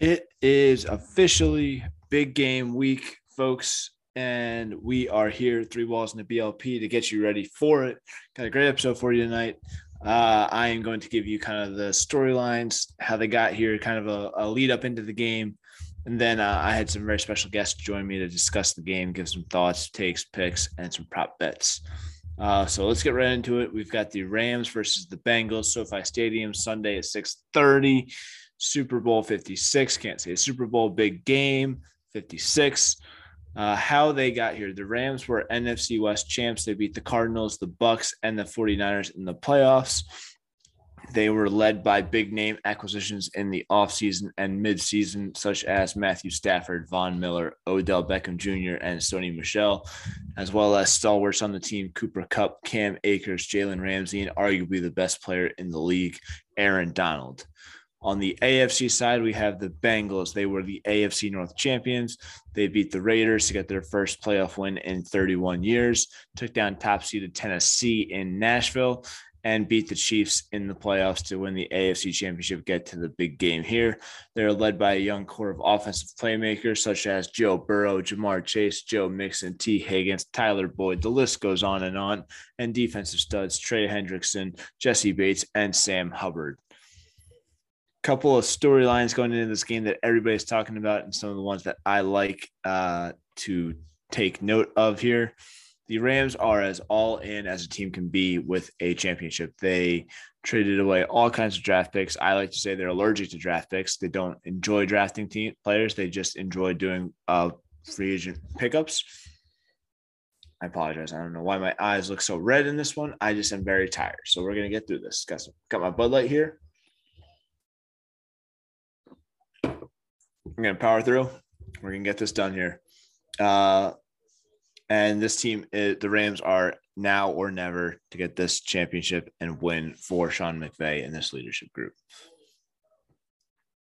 It is officially big game week, folks, and we are here, three walls in the BLP, to get you ready for it. Got a great episode for you tonight. Uh, I am going to give you kind of the storylines, how they got here, kind of a, a lead up into the game. And then uh, I had some very special guests join me to discuss the game, give some thoughts, takes, picks, and some prop bets. Uh, so let's get right into it. We've got the Rams versus the Bengals, SoFi Stadium, Sunday at 6:30. Super Bowl 56. Can't say Super Bowl big game 56. Uh, how they got here. The Rams were NFC West champs. They beat the Cardinals, the Bucs, and the 49ers in the playoffs. They were led by big name acquisitions in the offseason and midseason, such as Matthew Stafford, Von Miller, Odell Beckham Jr., and Sony Michel, as well as stalwarts on the team Cooper Kupp, Cam Akers, Jalen Ramsey, and arguably the best player in the league, Aaron Donald. On the AFC side, we have the Bengals. They were the AFC North champions. They beat the Raiders to get their first playoff win in 31 years, took down top seeded Tennessee in Nashville, and beat the Chiefs in the playoffs to win the AFC championship, get to the big game here. They're led by a young core of offensive playmakers such as Joe Burrow, Ja'Marr Chase, Joe Mixon, Tee Higgins, Tyler Boyd. The list goes on and on. And defensive studs Trey Hendrickson, Jessie Bates, and Sam Hubbard couple of storylines going into this game that everybody's talking about, and some of the ones that I like uh, to take note of here. The Rams are as all in as a team can be with a championship. They traded away all kinds of draft picks. I like to say they're allergic to draft picks. They don't enjoy drafting team players. They just enjoy doing uh, free agent pickups. I apologize. I don't know why my eyes look so red in this one. I just am very tired. So we're gonna get through this. Got some, got my Bud Light here. I'm gonna power through. We're gonna get this done here. Uh, and this team, the Rams, are now or never to get this championship and win for Sean McVay and this leadership group.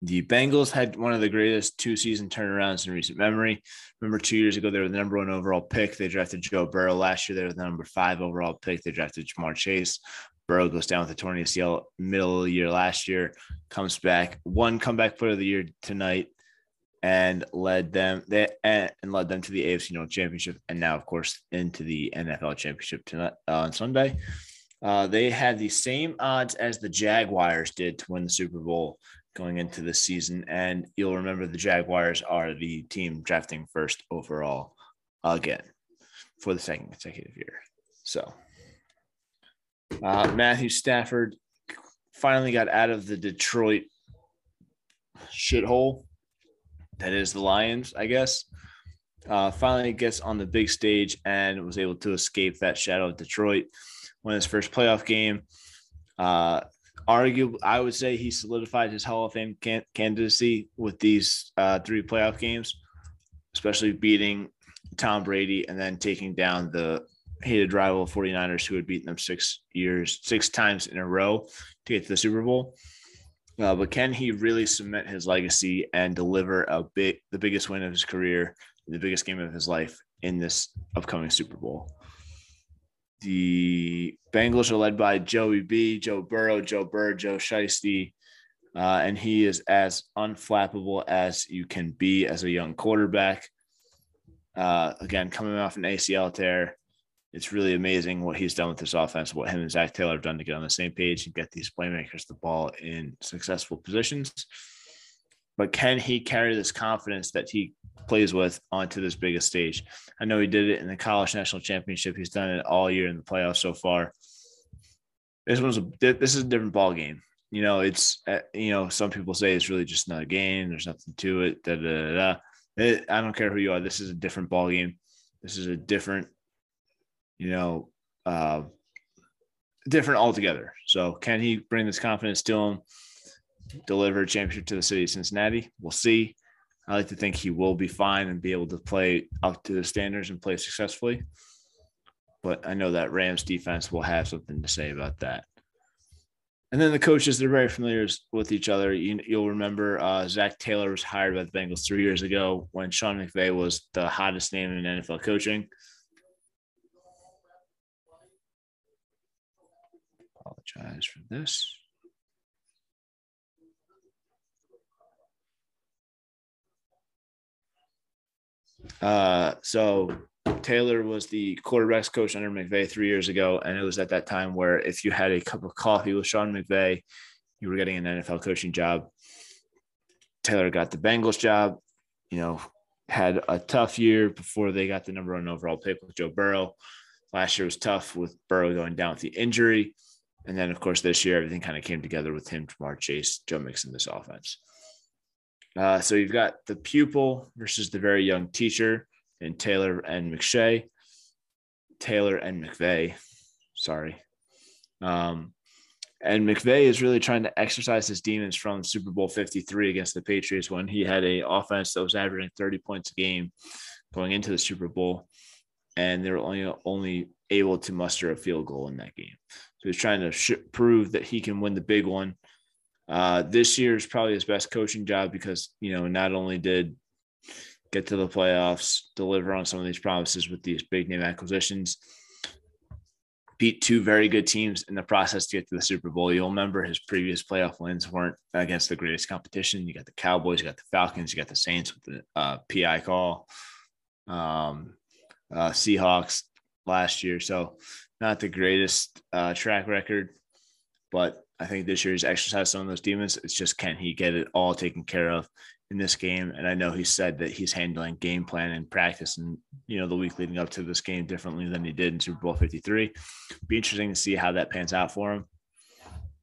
The Bengals had one of the greatest two season turnarounds in recent memory. Remember, two years ago, they were the number one overall pick. They drafted Joe Burrow. Last year, they were the number five overall pick. They drafted Ja'Marr Chase. Burrow goes down with a torn ACL middle of the year last year, comes back, one comeback player of the year tonight, and led them they, and led them to the AFC North Championship, and now, of course, into the NFL Championship tonight uh, on Sunday. Uh, they had the same odds as the Jaguars did to win the Super Bowl going into the season, and you'll remember the Jaguars are the team drafting first overall again for the second consecutive year. So, uh, Matthew Stafford finally got out of the Detroit shithole that is the Lions, I guess. Uh, finally gets on the big stage and was able to escape that shadow of Detroit. Won his first playoff game. Uh, arguably, I would say he solidified his Hall of Fame can- candidacy with these uh, three playoff games, especially beating Tom Brady and then taking down the hated rival 49ers who had beaten them six years, six times in a row to get to the Super Bowl. Uh, but can he really cement his legacy and deliver a big, the biggest win of his career, the biggest game of his life in this upcoming Super Bowl? The Bengals are led by Joey B, Joe Burrow, Joe Burr, Joe Shiesty, uh, and he is as unflappable as you can be as a young quarterback. Uh, again, coming off an ACL tear, it's really amazing what he's done with this offense, what him and Zac Taylor have done to get on the same page and get these playmakers the ball in successful positions. But can he carry this confidence that he plays with onto this biggest stage? I know he did it in the college national championship. He's done it all year in the playoffs so far. This one's a this is a different ball game. You know, it's uh, you know some people say it's really just another game. There's nothing to it. Da, da, da, it I don't care who you are. This is a different ball game. This is a different you know, uh, different altogether. So can he bring this confidence to him, deliver a championship to the city of Cincinnati? We'll see. I like to think he will be fine and be able to play up to the standards and play successfully. But I know that Rams defense will have something to say about that. And then the coaches, they're very familiar with each other. You, will remember uh, Zac Taylor was hired by the Bengals three years ago when Sean McVay was the hottest name in NFL coaching. Apologize for this. Uh, so Taylor was the quarterbacks coach under McVay three years ago, and it was at that time where if you had a cup of coffee with Sean McVay, you were getting an NFL coaching job. Taylor got the Bengals job. You know, had a tough year before they got the number one overall pick with Joe Burrow. Last year was tough with Burrow going down with the injury. And then, of course, this year, everything kind of came together with him, Ja'Marr Chase, Joe Mixon, this offense. Uh, so you've got the pupil versus the very young teacher in Taylor and McShay, Taylor and McVay. Sorry. Um, and McVay is really trying to exercise his demons from Super Bowl 53 against the Patriots when he had a offense that was averaging 30 points a game going into the Super Bowl. And they were only, only able to muster a field goal in that game. So he's trying to sh- prove that he can win the big one. Uh, this year is probably his best coaching job because, you know, not only did get to the playoffs, deliver on some of these promises with these big name acquisitions, beat two very good teams in the process to get to the Super Bowl. You'll remember his previous playoff wins weren't against the greatest competition. You got the Cowboys, you got the Falcons, you got the Saints with the uh, PI call, um, uh, Seahawks last year. So not the greatest uh, track record, but I think this year he's exercised some of those demons. It's just can he get it all taken care of in this game? And I know he said that he's handling game plan and practice and you know the week leading up to this game differently than he did in Super Bowl 53. Be interesting to see how that pans out for him.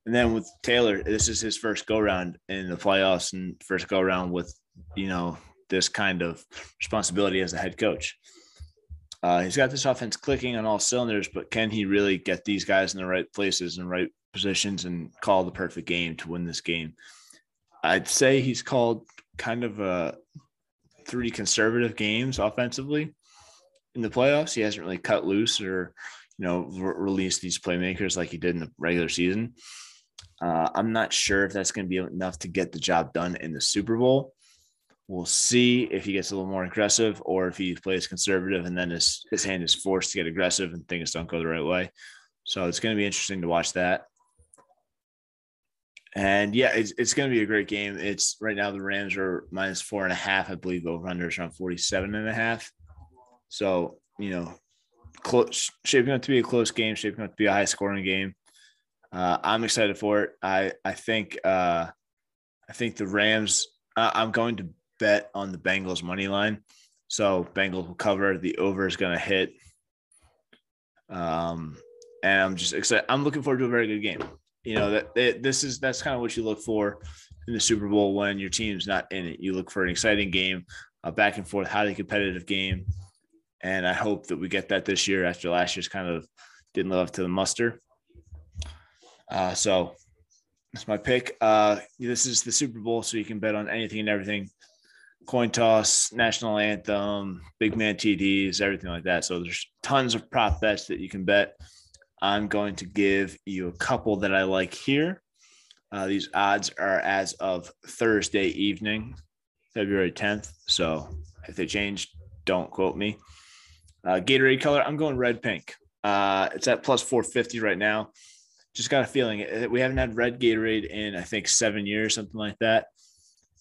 And then with Taylor, this is his first go round in the playoffs and first go round with you know this kind of responsibility as a head coach. Uh, he's got this offense clicking on all cylinders, but can he really get these guys in the right places and right positions and call the perfect game to win this game? I'd say he's called kind of a three conservative games offensively in the playoffs. He hasn't really cut loose or, you know, re- released these playmakers like he did in the regular season. Uh, I'm not sure if that's going to be enough to get the job done in the Super Bowl. We'll see if he gets a little more aggressive or if he plays conservative and then his, his hand is forced to get aggressive and things don't go the right way. So it's going to be interesting to watch that. And yeah, it's, it's going to be a great game. It's right now the Rams are minus four and a half. I believe over under is around 47 and a half. So, you know, close, shaping up to be a close game, shaping up to be a high scoring game. Uh, I'm excited for it. I, I think, uh, I think the Rams, uh, I'm going to bet on the Bengals money line. So Bengals will cover. The over is going to hit. Um, and I'm just excited. I'm looking forward to a very good game. You know that, that this is that's kind of what you look for in the Super Bowl when your team's not in it. You look for an exciting game, a back and forth, highly competitive game, and I hope that we get that this year after last year's kind of didn't live up to the muster. Uh, so that's my pick. Uh, this is the Super Bowl, so you can bet on anything and everything coin toss, national anthem, big man TDs, everything like that. So there's tons of prop bets that you can bet. I'm going to give you a couple that I like here. Uh, these odds are as of Thursday evening, February 10th. So if they change, don't quote me. Uh, Gatorade color, I'm going red pink. Uh, it's at plus 450 right now. Just got a feeling we haven't had red Gatorade in, I think, seven years, something like that.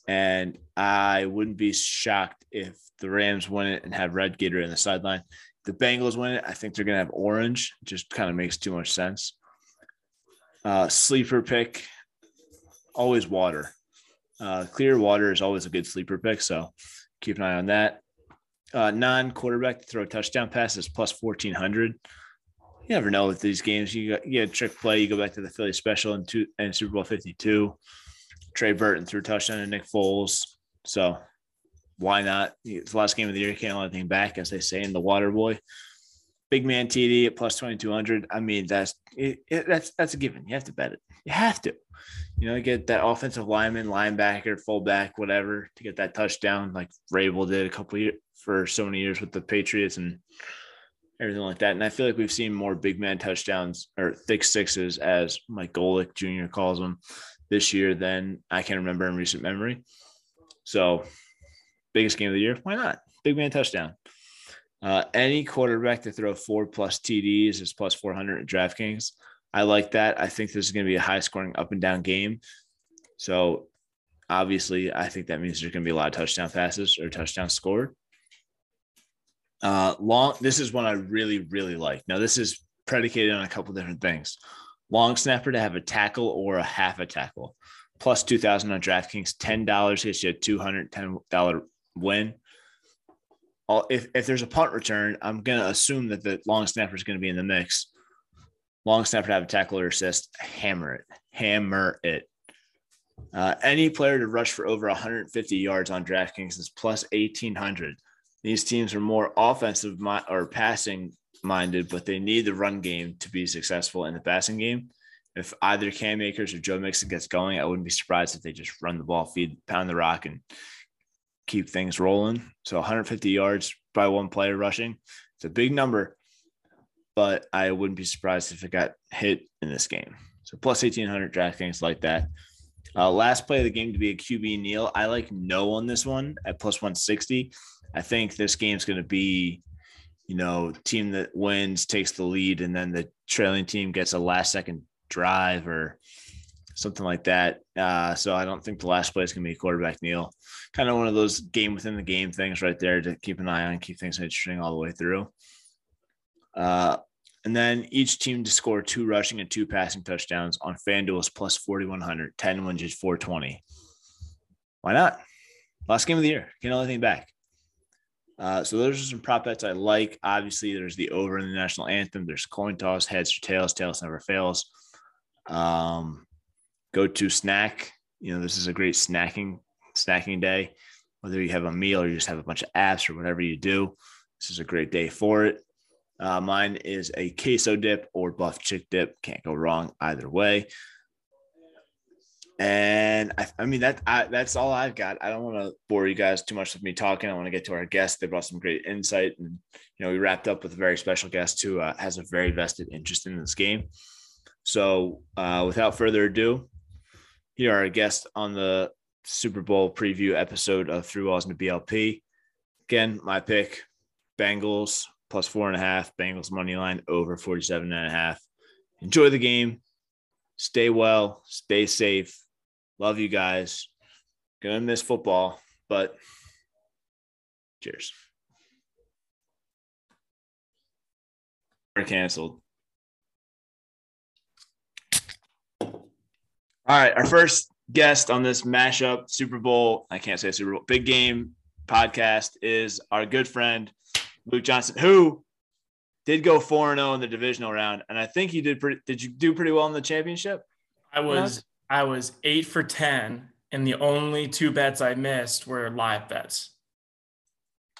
And I wouldn't be shocked if the Rams win it and have red Gatorade on the sideline. The Bengals win it. I think they're going to have orange. It just kind of makes too much sense. Uh, sleeper pick, always water. Uh, clear water is always a good sleeper pick. So keep an eye on that. Uh, non quarterback to throw touchdown passes plus 1400. You never know with these games. You you get a trick play. You go back to the Philly special and, two, and Super Bowl 52. Trey Burton threw a touchdown to Nick Foles. So why not? It's the last game of the year. You can't hold anything back, as they say in the Water Boy. Big man TD at plus 2200. I mean, that's it, it, that's that's a given. You have to bet it. You have to. You know, get that offensive lineman, linebacker, fullback, whatever, to get that touchdown, like Vrabel did a couple years for so many years with the Patriots and everything like that. And I feel like we've seen more big man touchdowns or thick sixes, as Mike Golic Jr. calls them, this year than I can remember in recent memory. So, biggest game of the year, why not? Big man touchdown. Uh, any quarterback to throw four plus TDs is plus 400 at DraftKings. I like that. I think this is going to be a high scoring up and down game. So obviously, I think that means there's going to be a lot of touchdown passes or touchdown scored. Uh, long. This is one I really, really like. Now, this is predicated on a couple different things. Long snapper to have a tackle or a half a tackle, plus two thousand on DraftKings. Ten dollars gets you a two hundred ten dollar win. If if there's a punt return, I'm gonna assume that the long snapper is going to be in the mix. Long snapper to have a tackle or assist, hammer it, hammer it. Uh, any player to rush for over 150 yards on DraftKings is plus 1800. These teams are more offensive or passing minded, but they need the run game to be successful in the passing game. If either Cam Akers or Joe Mixon gets going, I wouldn't be surprised if they just run the ball, feed, pound the rock, and keep things rolling. So 150 yards by one player rushing. It's a big number, but I wouldn't be surprised if it got hit in this game. So plus 1800 DraftKings like that. Uh, last play of the game to be a QB kneel. I like no on this one at plus 160. I think this game's going to be, you know, team that wins takes the lead, and then the trailing team gets a last second drive or something like that. Uh, so I don't think the last play is going to be quarterback kneel. Kind of one of those game within the game things right there to keep an eye on, keep things interesting all the way through. Uh, and then each team to score two rushing and two passing touchdowns on FanDuel is plus 4,100, 10 wins is 420. Why not? Last game of the year. Can't hold anything back. Uh, so those are some prop bets I like. Obviously, there's the over in the national anthem. There's coin toss, heads or tails. Tails never fails. Um, go to snack. You know, this is a great snacking snacking day. Whether you have a meal or you just have a bunch of apps or whatever you do, this is a great day for it. Uh, mine is a queso dip or buff chick dip. Can't go wrong either way. And I, I mean that I, that's all I've got. I don't want to bore you guys too much with me talking. I want to get to our guests. They brought some great insight, and you know we wrapped up with a very special guest who uh, has a very vested interest in this game. So uh, without further ado, here are our guests on the Super Bowl preview episode of Three Walls and BLP. Again, my pick: Bengals plus four and a half. Bengals money line over 47 and a half. Enjoy the game. Stay well. Stay safe. Love you guys. Gonna miss football, but cheers. We're canceled. All right, our first guest on this mashup Super Bowl, I can't say Super Bowl, big game podcast is our good friend Luke Johnson, who did go 4 0 in the divisional round. And I think you did pretty, did you do pretty well in the championship? I was, I was eight for 10. And the only two bets I missed were live bets.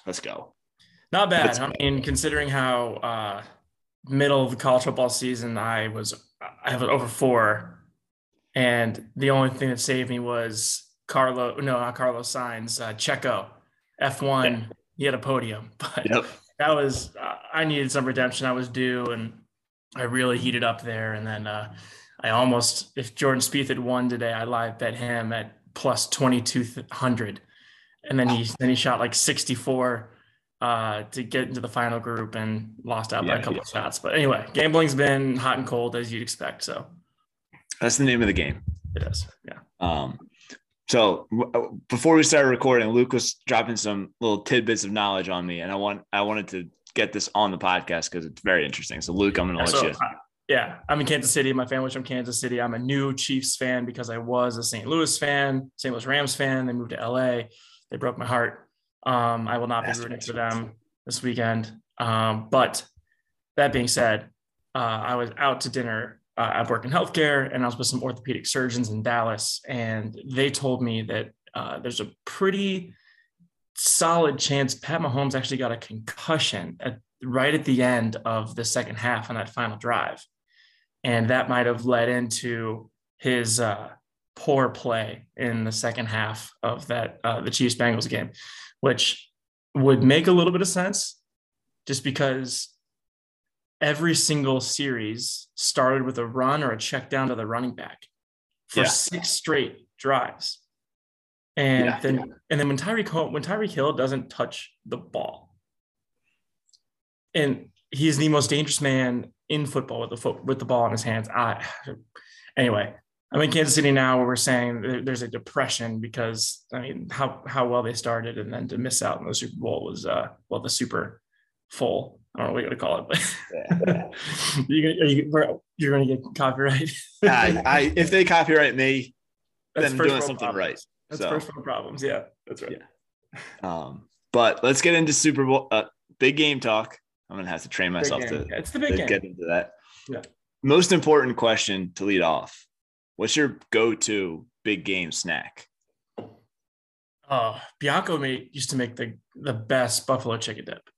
Let's go. Not bad. I mean, considering how uh, middle of the college football season I was, I have over four. And the only thing that saved me was Carlo, no, not Carlos Sainz, uh, Checo, F1. Yeah he had a podium, but yep. that was uh, I needed some redemption. I was due, and I really heated up there. And then uh, I almost, if Jordan Spieth had won today, I live bet him at plus twenty two hundred, and then he then he shot like sixty four uh, to get into the final group and lost out yeah, by a couple yeah. of shots. But anyway, gambling's been hot and cold as you'd expect. So that's the name of the game. It is. Yeah. Um, so uh, before we started recording, Luke was dropping some little tidbits of knowledge on me, and I want I wanted to get this on the podcast because it's very interesting. So Luke, I'm going to let so, you. Yeah, I'm in Kansas City. My family's from Kansas City. I'm a new Chiefs fan because I was a St. Louis fan, St. Louis Rams fan. They moved to LA. They broke my heart. Um, I will not That's be rooting for them this weekend. Um, but that being said, uh, I was out to dinner uh, I've worked in healthcare and I was with some orthopedic surgeons in Dallas, and they told me that uh, there's a pretty solid chance Pat Mahomes actually got a concussion at, right at the end of the second half on that final drive. And that might have led into his uh, poor play in the second half of that uh, the Chiefs Bengals game, which would make a little bit of sense just because every single series started with a run or a check down to the running back for yeah. six straight drives. And yeah, then and then when Tyreek when Tyreek Hill doesn't touch the ball. And he's the most dangerous man in football with the foot with the ball in his hands. I anyway, I'm in Kansas City now where we're saying there's a depression because I mean how how well they started and then to miss out in the Super Bowl was uh well the super full. I don't know what you're gonna call it, but yeah. you, you, you're gonna get copyright. I, I, if they copyright me, that's then doing something problems. right. That's so. first world problems. Yeah, that's right. Yeah. Um, but let's get into Super Bowl uh, big game talk. I'm gonna have to train myself to, it's the big to get into that. Yeah. Most important question to lead off: What's your go-to big game snack? Oh, Bianco made used to make the the best buffalo chicken dip,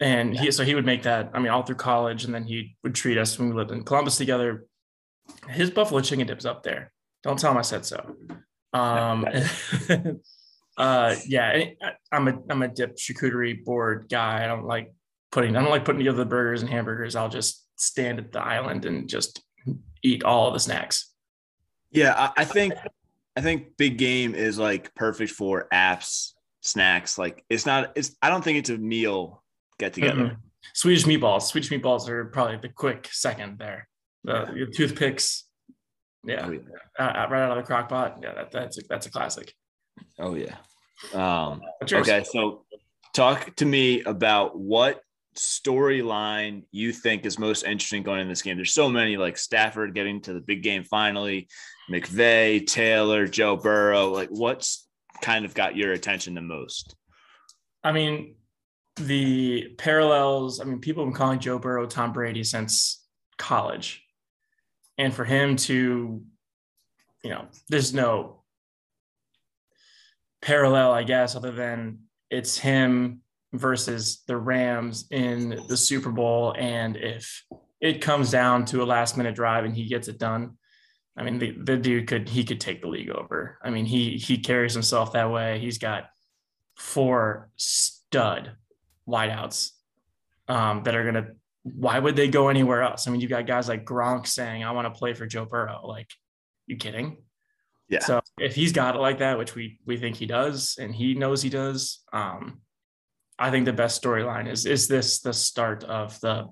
and he so he would make that. I mean, all through college, and then he would treat us when we lived in Columbus together. His buffalo chicken dip's up there. Don't tell him I said so. Um, uh, yeah, I'm a I'm a dip charcuterie board guy. I don't like putting I don't like putting together the burgers and hamburgers. I'll just stand at the island and just eat all of the snacks. Yeah, I, I think I think big game is like perfect for apps, snacks. Like it's not it's I don't think it's a meal get together. Mm-hmm. Swedish meatballs. Swedish meatballs are probably the quick second there. The yeah. toothpicks. Yeah. Oh, yeah. Uh, right out of the crock pot. Yeah, that, that's a, that's a classic. Oh yeah. Um, okay, so talk to me about what storyline you think is most interesting going in this game? There's so many like Stafford getting to the big game finally, McVay, Taylor, Joe Burrow. Like, what's kind of got your attention the most? I mean, the parallels. I mean, people have been calling Joe Burrow Tom Brady since college, and for him to, you know, there's no parallel, I guess, other than it's him versus the Rams in the Super Bowl. And if it comes down to a last minute drive and he gets it done, I mean, the, the dude could, he could take the league over. I mean, he, he carries himself that way. He's got four stud wideouts um, that are going to, why would they go anywhere else? I mean, you got guys like Gronk saying, I want to play for Joe Burrow. Like, you kidding? Yeah. So if he's got it like that, which we we think he does, and he knows he does, um, I think the best storyline is is this the start of the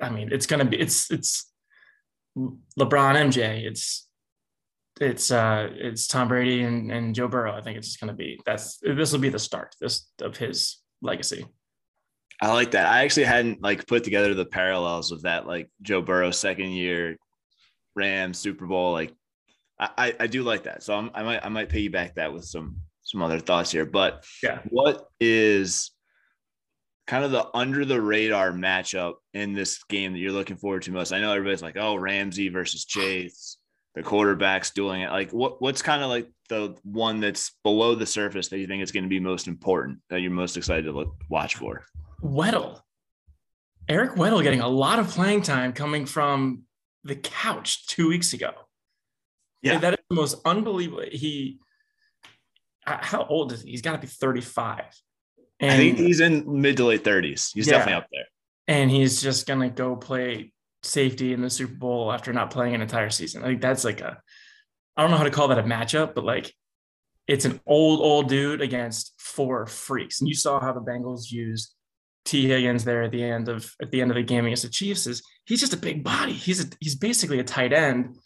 I mean, it's gonna be it's it's LeBron MJ, it's it's uh it's Tom Brady and, and Joe Burrow. I think it's gonna be that's this will be the start this of his legacy. I like that. I actually hadn't like put together the parallels of that, like Joe Burrow second year, Rams Super Bowl. Like I, I do like that. So I'm, I might I might piggyback that with some some other thoughts here. But yeah, what is kind of the under the radar matchup in this game that you're looking forward to most? I know everybody's like, oh, Ramsey versus Chase, the quarterbacks doing it. Like, what what's kind of like the one that's below the surface that you think is going to be most important that you're most excited to look watch for? Weddle, Eric Weddle getting a lot of playing time coming from the couch two weeks ago. Yeah, and that is the most unbelievable. He how old is he? He's got to be 35. And, I think he's in mid to late 30s. He's yeah, definitely up there. And he's just gonna go play safety in the Super Bowl after not playing an entire season. I think that's like a I don't know how to call that a matchup, but like it's an old, old dude against four freaks. And you saw how the Bengals used Tee Higgins there at the end of at the end of the game against the Chiefs. Is he's just a big body. He's a, he's basically a tight end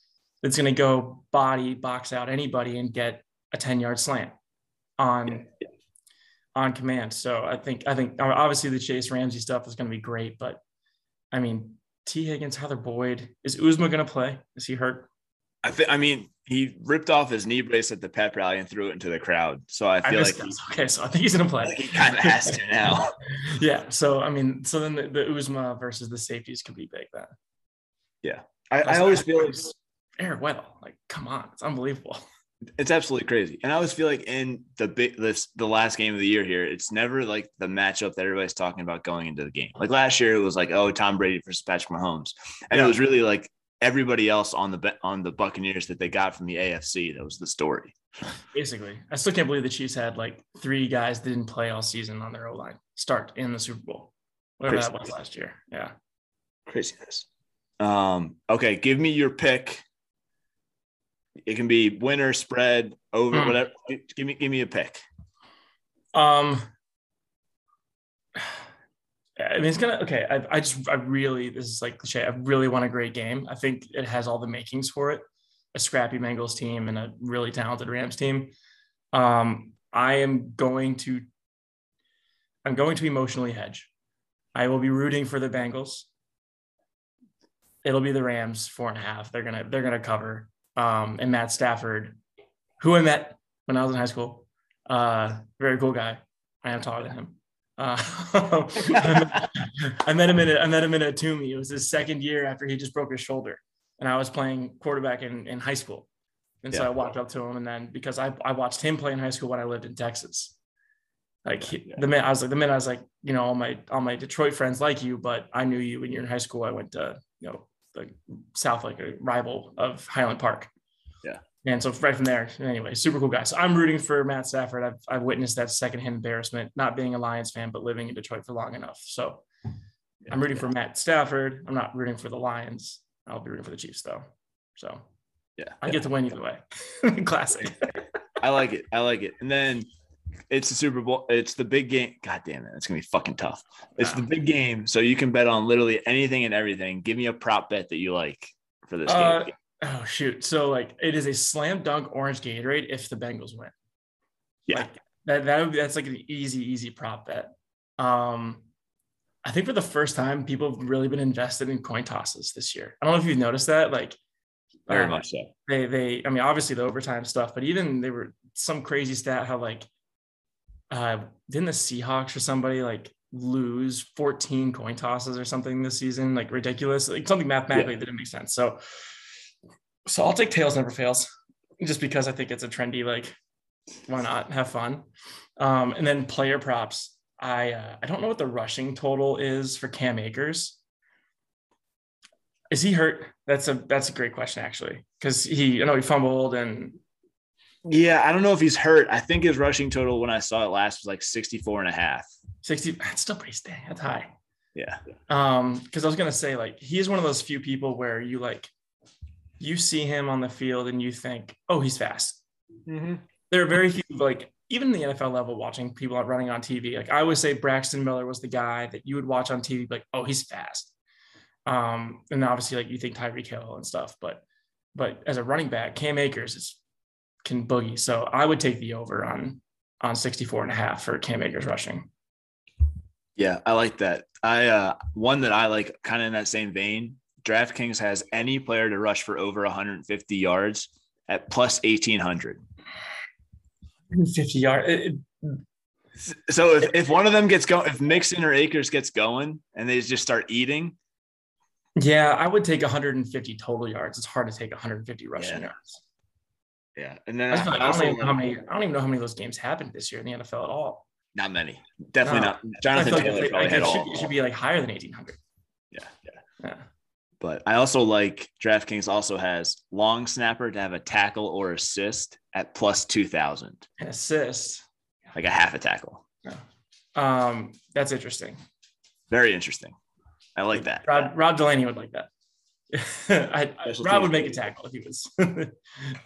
that's going to go body box out anybody and get a 10 yard slant on on command. So I think I think uh, obviously the Chase Ramsey stuff is going to be great, but I mean Tee Higgins, Tyler Boyd, is Uzomah going to play? Is he hurt? I think. I mean, he ripped off his knee brace at the pep rally and threw it into the crowd. So I feel I like okay. So I think he's going to play. Like he kind of has to now. yeah. So I mean, so then the, the Uzomah versus the safeties could be big then. Yeah, I, I always feel like Eric Weddle. Like, come on, it's unbelievable. It's absolutely crazy. And I always feel like in the big this the last game of the year here, it's never like the matchup that everybody's talking about going into the game. Like last year, it was like, oh, Tom Brady versus Patrick Mahomes. And yeah. it was really like everybody else on the on the Buccaneers that they got from the AFC. That was the story. Basically. I still can't believe the Chiefs had like three guys didn't play all season on their O line start in the Super Bowl. Whatever Craziness. that was last year. Yeah. Craziness. Um, okay, give me your pick it can be winner, spread, over, hmm. whatever. Give me give me a pick. Um I mean, it's gonna okay. I, I just I really this is like cliche. I really want a great game. I think it has all the makings for it. A scrappy Bengals team and a really talented Rams team. Um, I am going to I'm going to emotionally hedge. I will be rooting for the Bengals. It'll be the Rams four and a half. They're gonna they're gonna cover. Um, and Matt Stafford, who I met when I was in high school, uh, very cool guy. I am taller than him. Uh, I met him in a, I met him in a Toomey. It was his second year after he just broke his shoulder, and I was playing quarterback in, in high school. And yeah. so I walked up to him, and then because I, I watched him play in high school when I lived in Texas, like he, the minute I was like the minute I was like you know all my all my Detroit friends like you, but I knew you when you're in high school. I went to you know the South like a rival of Highland Park. Yeah. And so right from there, anyway, super cool guy. So I'm rooting for Matt Stafford. I've, I've witnessed that secondhand embarrassment, not being a Lions fan, but living in Detroit for long enough. So yeah, I'm rooting yeah. for Matt Stafford. I'm not rooting for the Lions. I'll be rooting for the Chiefs though. So yeah, I get to win either way. Classic. I like it. I like it. And then it's the Super Bowl. It's the big game. God damn it. It's going to be fucking tough. It's the big game. So you can bet on literally anything and everything. Give me a prop bet that you like for this uh, game. Oh, shoot. So, like, it is a slam dunk orange Gatorade if the Bengals win. Yeah. Like, that, that would be, that's like an easy, easy prop bet. Um, I think for the first time, people have really been invested in coin tosses this year. I don't know if you've noticed that. Like, very uh, much so. They, they, I mean, obviously the overtime stuff, but even they were some crazy stat how like uh, didn't the Seahawks or somebody like lose 14 coin tosses or something this season? Like ridiculous, like something mathematically yeah. that didn't make sense. So, so I'll take tails never fails, just because I think it's a trendy like, why not have fun? Um, and then player props. I uh, I don't know what the rushing total is for Cam Akers. Is he hurt? That's a that's a great question actually, because he I know he fumbled and yeah, I don't know if he's hurt. I think his rushing total when I saw it last was like 64 and a half. 60, that's still pretty dang, that's high. Yeah. Um, because I was gonna say, like, he's one of those few people where you like you see him on the field and you think, oh, he's fast. Mm-hmm. There are very few, like, even the NFL level, watching people running on TV. Like, I always say Braxton Miller was the guy that you would watch on TV, like, oh, he's fast. Um, and obviously, like, you think Tyreek Hill and stuff, but but as a running back, Cam Akers is can boogie. So I would take the over on on 64 and a half for Cam Akers rushing. Yeah, I like that. I uh one that I like kind of in that same vein. DraftKings has any player to rush for over 150 yards at plus 1800. 150 yards. so if, if one of them gets going, if Mixon or Akers gets going and they just start eating. Yeah, I would take 150 total yards. It's hard to take 150 rushing yeah. yards. Yeah, and then I, I, I, don't know how many. I don't even know how many of those games happened this year in the NFL at all. Not many. Definitely no. not. Jonathan Taylor like, probably like, had it should, all. It should be like higher than eighteen hundred. Yeah, yeah, yeah. But I also like DraftKings also has long snapper to have a tackle or assist at plus two thousand. An assist, like a half a tackle. Yeah. Um, that's interesting. Very interesting. I like that. Rod, Rob Delaney would like that. I, I Rob would make a tackle if he was.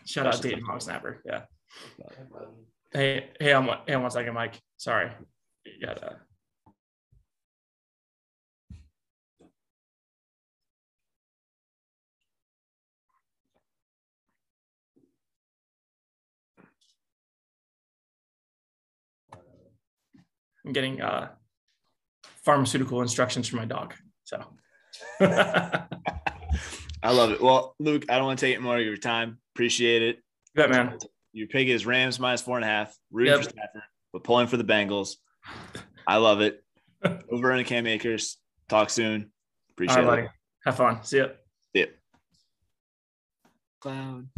Shout out Dayton Long Snapper. Yeah. Hey, hey, on hey, one second, Mike. Sorry. You gotta. I'm getting uh, pharmaceutical instructions for my dog. So. I love it. Well, Luke, I don't want to take any more of your time. Appreciate it. Yeah, man. Your pick is Rams minus four and a half. Rooting yep. for Stafford, but pulling for the Bengals. I love it. Over on the Cam Akers. Talk soon. Appreciate right, it. Buddy. Have fun. See ya. See ya. Clown.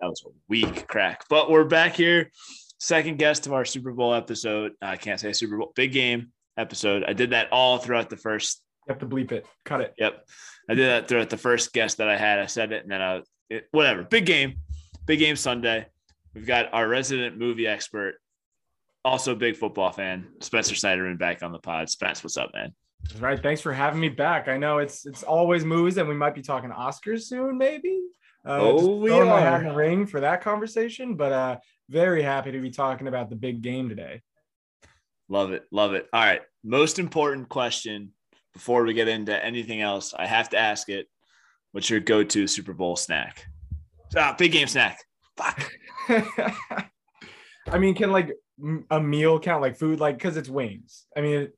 That was a weak crack, but we're back here. Second guest of our Super Bowl episode. I can't say Super Bowl. Big game episode. I did that all throughout the first. You have to bleep it. Cut it. Yep. I did that throughout the first guest that I had. I said it and then I, it, whatever. Big game. Big game Sunday. We've got our resident movie expert, also big football fan, Spencer Snyderman back on the pod. Spence, what's up, man? Right. Thanks for having me back. I know it's it's always movies and we might be talking Oscars soon, maybe. Uh, oh, we are. my hat in the ring for that conversation, but uh, very happy to be talking about the big game today. Love it, love it. All right, most important question before we get into anything else, I have to ask it. What's your go-to Super Bowl snack? Ah, big game snack. Fuck. I mean, can like a meal count like food? Like, because it's wings. I mean,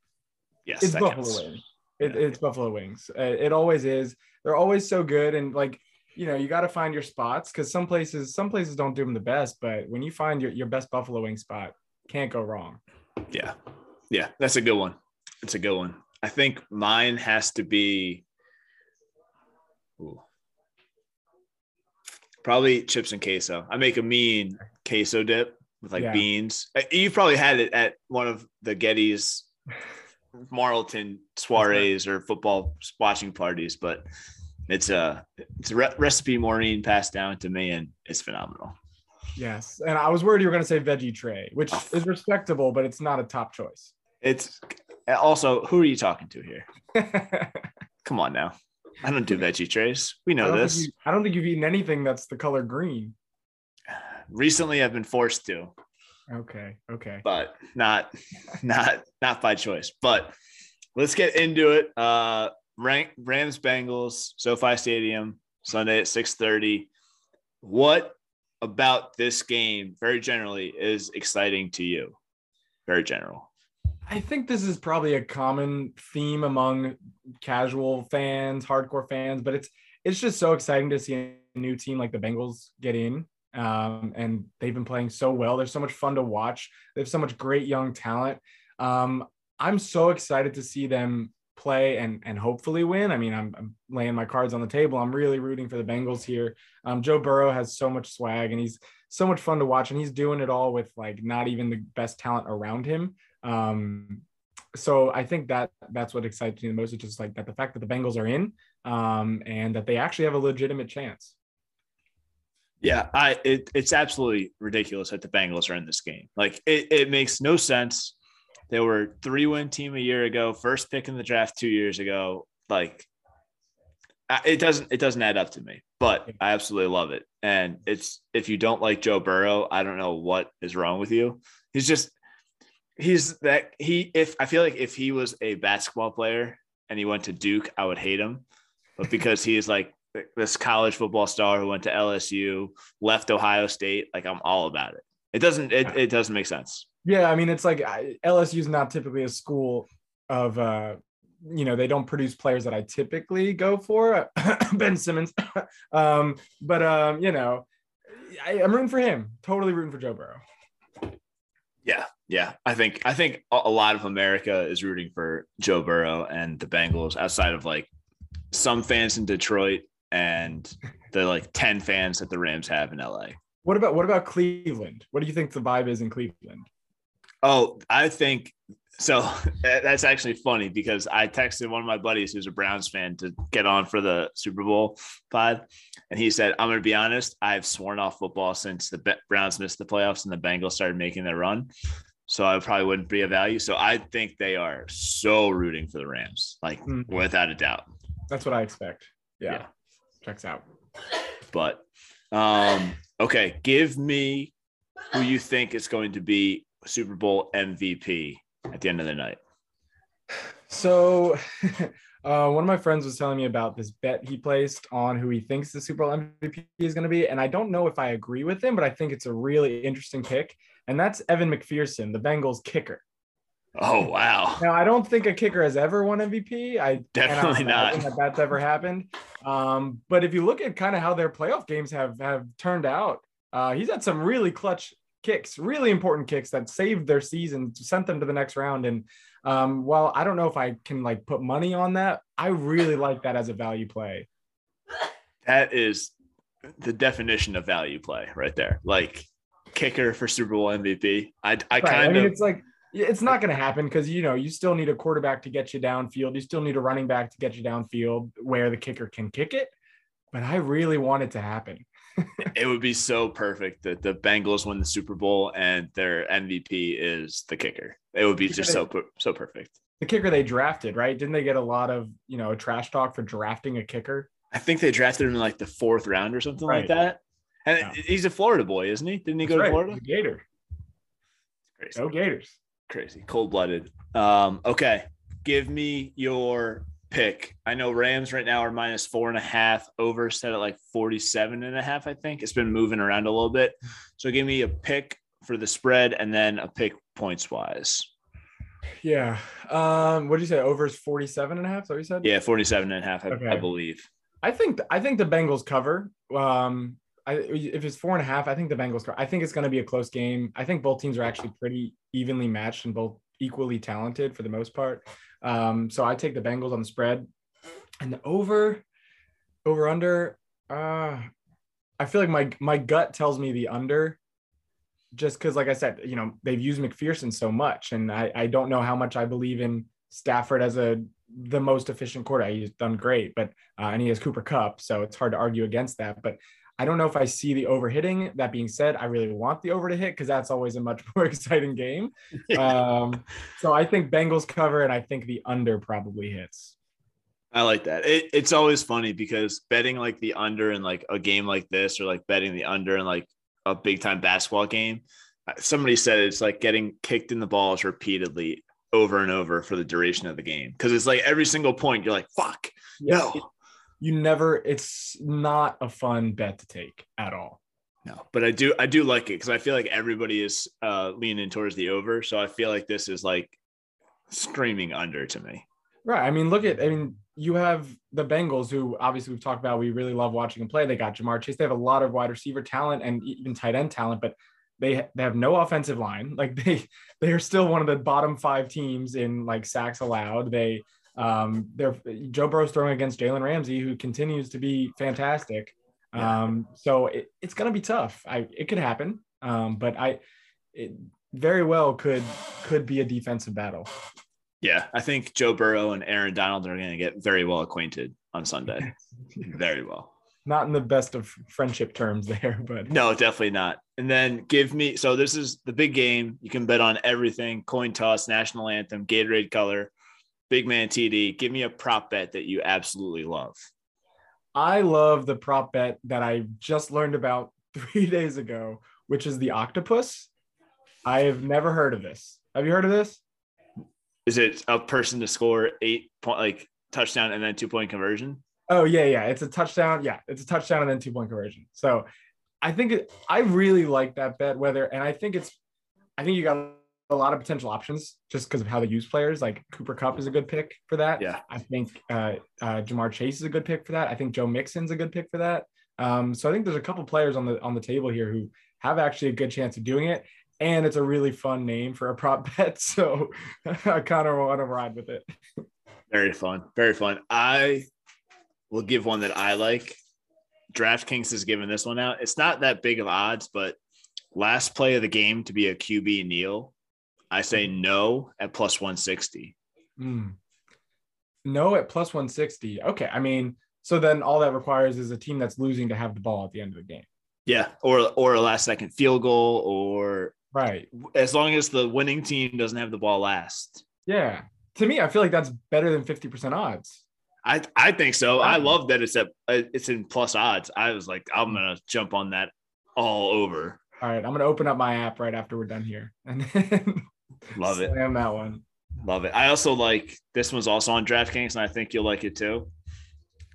yes, it's Buffalo counts. wings. It, yeah. It's Buffalo wings. It always is. They're always so good, and like you know, you got to find your spots because some places, some places don't do them the best, but when you find your, your best buffalo wing spot, can't go wrong. Yeah. Yeah. That's a good one. It's a good one. I think mine has to be ooh, probably chips and queso. I make a mean queso dip with like yeah. beans. Uh, you've probably had it at one of the Getty's Marlton soirees or football watching parties, but it's a it's a re- recipe Maureen passed down to me, and it's phenomenal. Yes, and I was worried you were going to say veggie tray, which oh. is respectable, but it's not a top choice. It's also who are you talking to here? Come on now, I don't do veggie trays. We know I this. You, I don't think you've eaten anything that's the color green. Recently, I've been forced to. Okay. Okay. But not not not by choice. But let's get into it. Uh rank Rams Bengals, SoFi Stadium, Sunday at 6:30. What about this game, very generally, is exciting to you? Very general. I think this is probably a common theme among casual fans, hardcore fans, but it's it's just so exciting to see a new team like the Bengals get in. Um, and they've been playing so well. They're so much fun to watch. They have so much great young talent. Um, I'm so excited to see them play and and hopefully win. I mean, I'm, I'm, laying my cards on the table. I'm really rooting for the Bengals here. Um, Joe Burrow has so much swag and he's so much fun to watch, and he's doing it all with like not even the best talent around him. Um, so I think that that's what excites me the most. It's just like that the fact that the Bengals are in um, and that they actually have a legitimate chance. Yeah, I it, it's absolutely ridiculous that the Bengals are in this game. Like it, it makes no sense they were three win team a year ago, first pick in the draft two years ago. Like it doesn't it doesn't add up to me, but I absolutely love it. And it's if you don't like Joe Burrow, I don't know what is wrong with you. He's just he's that he if I feel like if he was a basketball player and he went to Duke, I would hate him. But because he is like this college football star who went to LSU, left Ohio State, like I'm all about it. It doesn't it, it doesn't make sense. Yeah, I mean, it's like LSU is not typically a school of, uh, you know, they don't produce players that I typically go for. ben Simmons, um, but um, you know, I, am rooting for him. Totally rooting for Joe Burrow. Yeah, yeah. I think I think a lot of America is rooting for Joe Burrow and the Bengals, outside of like some fans in Detroit and the like ten fans that the Rams have in LA. What about what about Cleveland? What do you think the vibe is in Cleveland? Oh, I think so. That's actually funny because I texted one of my buddies who's a Browns fan to get on for the Super Bowl pod, and he said, "I'm going to be honest. I've sworn off football since the Browns missed the playoffs and the Bengals started making their run." So I probably wouldn't be a value. So I think they are so rooting for the Rams, like mm-hmm. without a doubt. That's what I expect. Yeah. yeah. Checks out. But um, okay, give me who you think is going to be Super Bowl MVP at the end of the night? So, uh, one of my friends was telling me about this bet he placed on who he thinks the Super Bowl MVP is going to be. And I don't know if I agree with him, but I think it's a really interesting pick. And that's Evan McPherson, the Bengals kicker. Oh wow! Now I don't think a kicker has ever won MVP. I definitely I, not. I think that that's ever happened. Um, but if you look at kind of how their playoff games have have turned out, uh, he's had some really clutch kicks, really important kicks that saved their season, sent them to the next round. And um, while I don't know if I can like put money on that, I really like that as a value play. That is the definition of value play right there. Like kicker for Super Bowl MVP. I, I right. kind I mean, of it's like it's not going to happen because you know you still need a quarterback to get you downfield. You still need a running back to get you downfield where the kicker can kick it. But I really want it to happen it would be so perfect that the Bengals win the Super Bowl and their MVP is the kicker. It would be just so so perfect. The kicker they drafted, right? Didn't they get a lot of you know trash talk for drafting a kicker? I think they drafted him in like the fourth round or something like that. And Yeah. he's a Florida boy, isn't he? Didn't he go to right, Florida? the Gator. Crazy. Go Gators. Crazy. Cold blooded. Um, okay. Give me your pick. I know Rams right now are minus four and a half, over set at like 47 and a half, I think. It's been moving around a little bit. So give me a pick for the spread and then a pick points wise. Yeah. Um, what did you say? Over is 47 and a half? What you said? Yeah, 47 and a half, I, I believe. I think I think the Bengals cover. Um, I, if it's four and a half, I think the Bengals. I think it's going to be a close game. I think both teams are actually pretty evenly matched and both equally talented for the most part. Um, so I take the Bengals on the spread, and the over, over under. Uh, I feel like my my gut tells me the under, just because, like I said, you know they've used McPherson so much, and I I don't know how much I believe in Stafford as a the most efficient quarterback. He's done great, but uh, and he has Cooper Kupp, so it's hard to argue against that. But I don't know if I see the over hitting. That being said, I really want the over to hit because that's always a much more exciting game. Um, so I think Bengals cover, and I think the under probably hits. I like that. It, it's always funny because betting like the under in like a game like this, or like betting the under in like a big time basketball game. uh, Somebody said it's like getting kicked in the balls repeatedly over and over for the duration of the game because it's like every single point you're like, "Fuck, no, You never. It's not a fun bet to take at all. no." But I do, I do like it because I feel like everybody is uh, leaning towards the over, so I feel like this is like screaming under to me. Right. I mean, look at, I mean, you have the Bengals, who obviously we've talked about. We really love watching them play. They got Ja'Marr Chase. They have a lot of wide receiver talent and even tight end talent, but they they have no offensive line. Like they they are still one of the bottom five teams in like sacks allowed. They um they're Joe Burrow's throwing against Jalen Ramsey, who continues to be fantastic. Yeah. Um, so it, it's gonna be tough. I it could happen. Um, but I it very well could could be a defensive battle. Yeah, I think Joe Burrow and Aaron Donald are going to get very well acquainted on Sunday. very well. not in the best of friendship terms there, but No, definitely not. And then give me so this is the big game. You can bet on everything: coin toss, national anthem, Gatorade color, big man TD. Give me a prop bet that you absolutely love. I love the prop bet that I just learned about three days ago, which is the octopus. I have never heard of this. Have you heard of this? Is it a person to score eight point like touchdown and then two point conversion? Oh yeah, yeah. It's a touchdown. Yeah, it's a touchdown and then two point conversion. So I think it, I really like that bet. Whether and I think it's, I think you got a lot of potential options just because of how they use players. Like Cooper Kupp is a good pick for that. Yeah. I think uh, uh, Ja'Marr Chase is a good pick for that. I think Joe Mixon's a good pick for that. Um, so I think there's a couple players on the on the table here who have actually a good chance of doing it, and it's a really fun name for a prop bet. So I kind of want to ride with it. Very fun. Very fun. I will give one that I like. DraftKings has given this one out. It's not that big of odds, but last play of the game to be a QB kneel, I say no at plus 160. Hmm. No, at plus 160. Okay. I mean, so then all that requires is a team that's losing to have the ball at the end of the game. Yeah, or or a last second field goal, or Right. as long as the winning team doesn't have the ball last. Yeah. To me, I feel like that's better than 50% odds. I I think so. I love that it's at uh, it's in plus odds. I was like, I'm gonna jump on that all over. All right. I'm going to open up my app right after we're done here and then Love it. slam that one. Love it. I also like this one's also on DraftKings, and I think you'll like it too.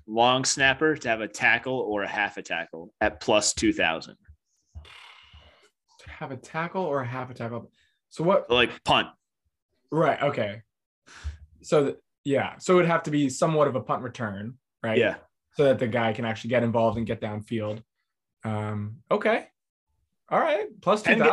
Long snapper to have a tackle or a half a tackle at plus two thousand. Have a tackle or a half a tackle. So what? Like punt. Right. Okay. So th- yeah. So it'd have to be somewhat of a punt return, right? Yeah. So that the guy can actually get involved and get downfield. Um, okay. All right. Plus Ten get-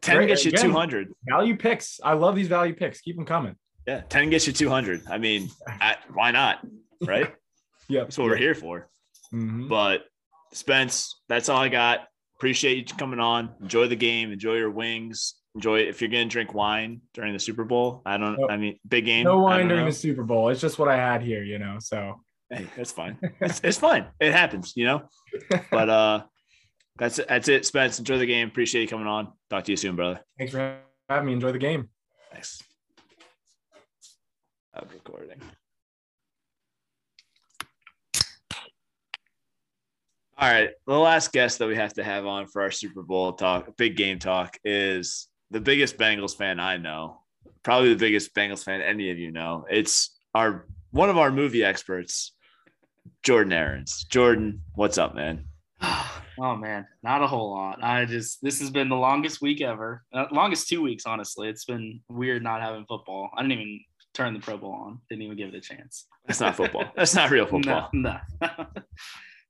2000. Ten Great. gets you Again. two hundred. Value picks. I love these value picks. Keep them coming. Yeah, ten gets you two hundred. I mean, I, why not? Right? yeah. That's what we're here for. Mhm. But Spence, that's all I got. Appreciate you coming on. Enjoy the game. Enjoy your wings. Enjoy if you're gonna drink wine during the Super Bowl. I don't. I mean, big game. No wine during know. the Super Bowl. It's just what I had here, you know. So Hey, that's fine. It's, it's fine. It happens, you know. But uh, that's it. That's it. Spence, enjoy the game. Appreciate you coming on. Talk to you soon, brother. thanks for having me. Enjoy the game. Thanks. I'm recording. All right. The last guest that we have to have on for our Super Bowl talk, big game talk, is the biggest Bengals fan I know. Probably the biggest Bengals fan any of you know. It's our one of our movie experts, Jordan Arends. Jordan, what's up, man? Oh man, not a whole lot. I just this has been the longest week ever. Uh, longest two weeks, honestly. It's been weird not having football. I didn't even turn the Pro Bowl on. Didn't even give it a chance. That's not football. That's not real football. No, no.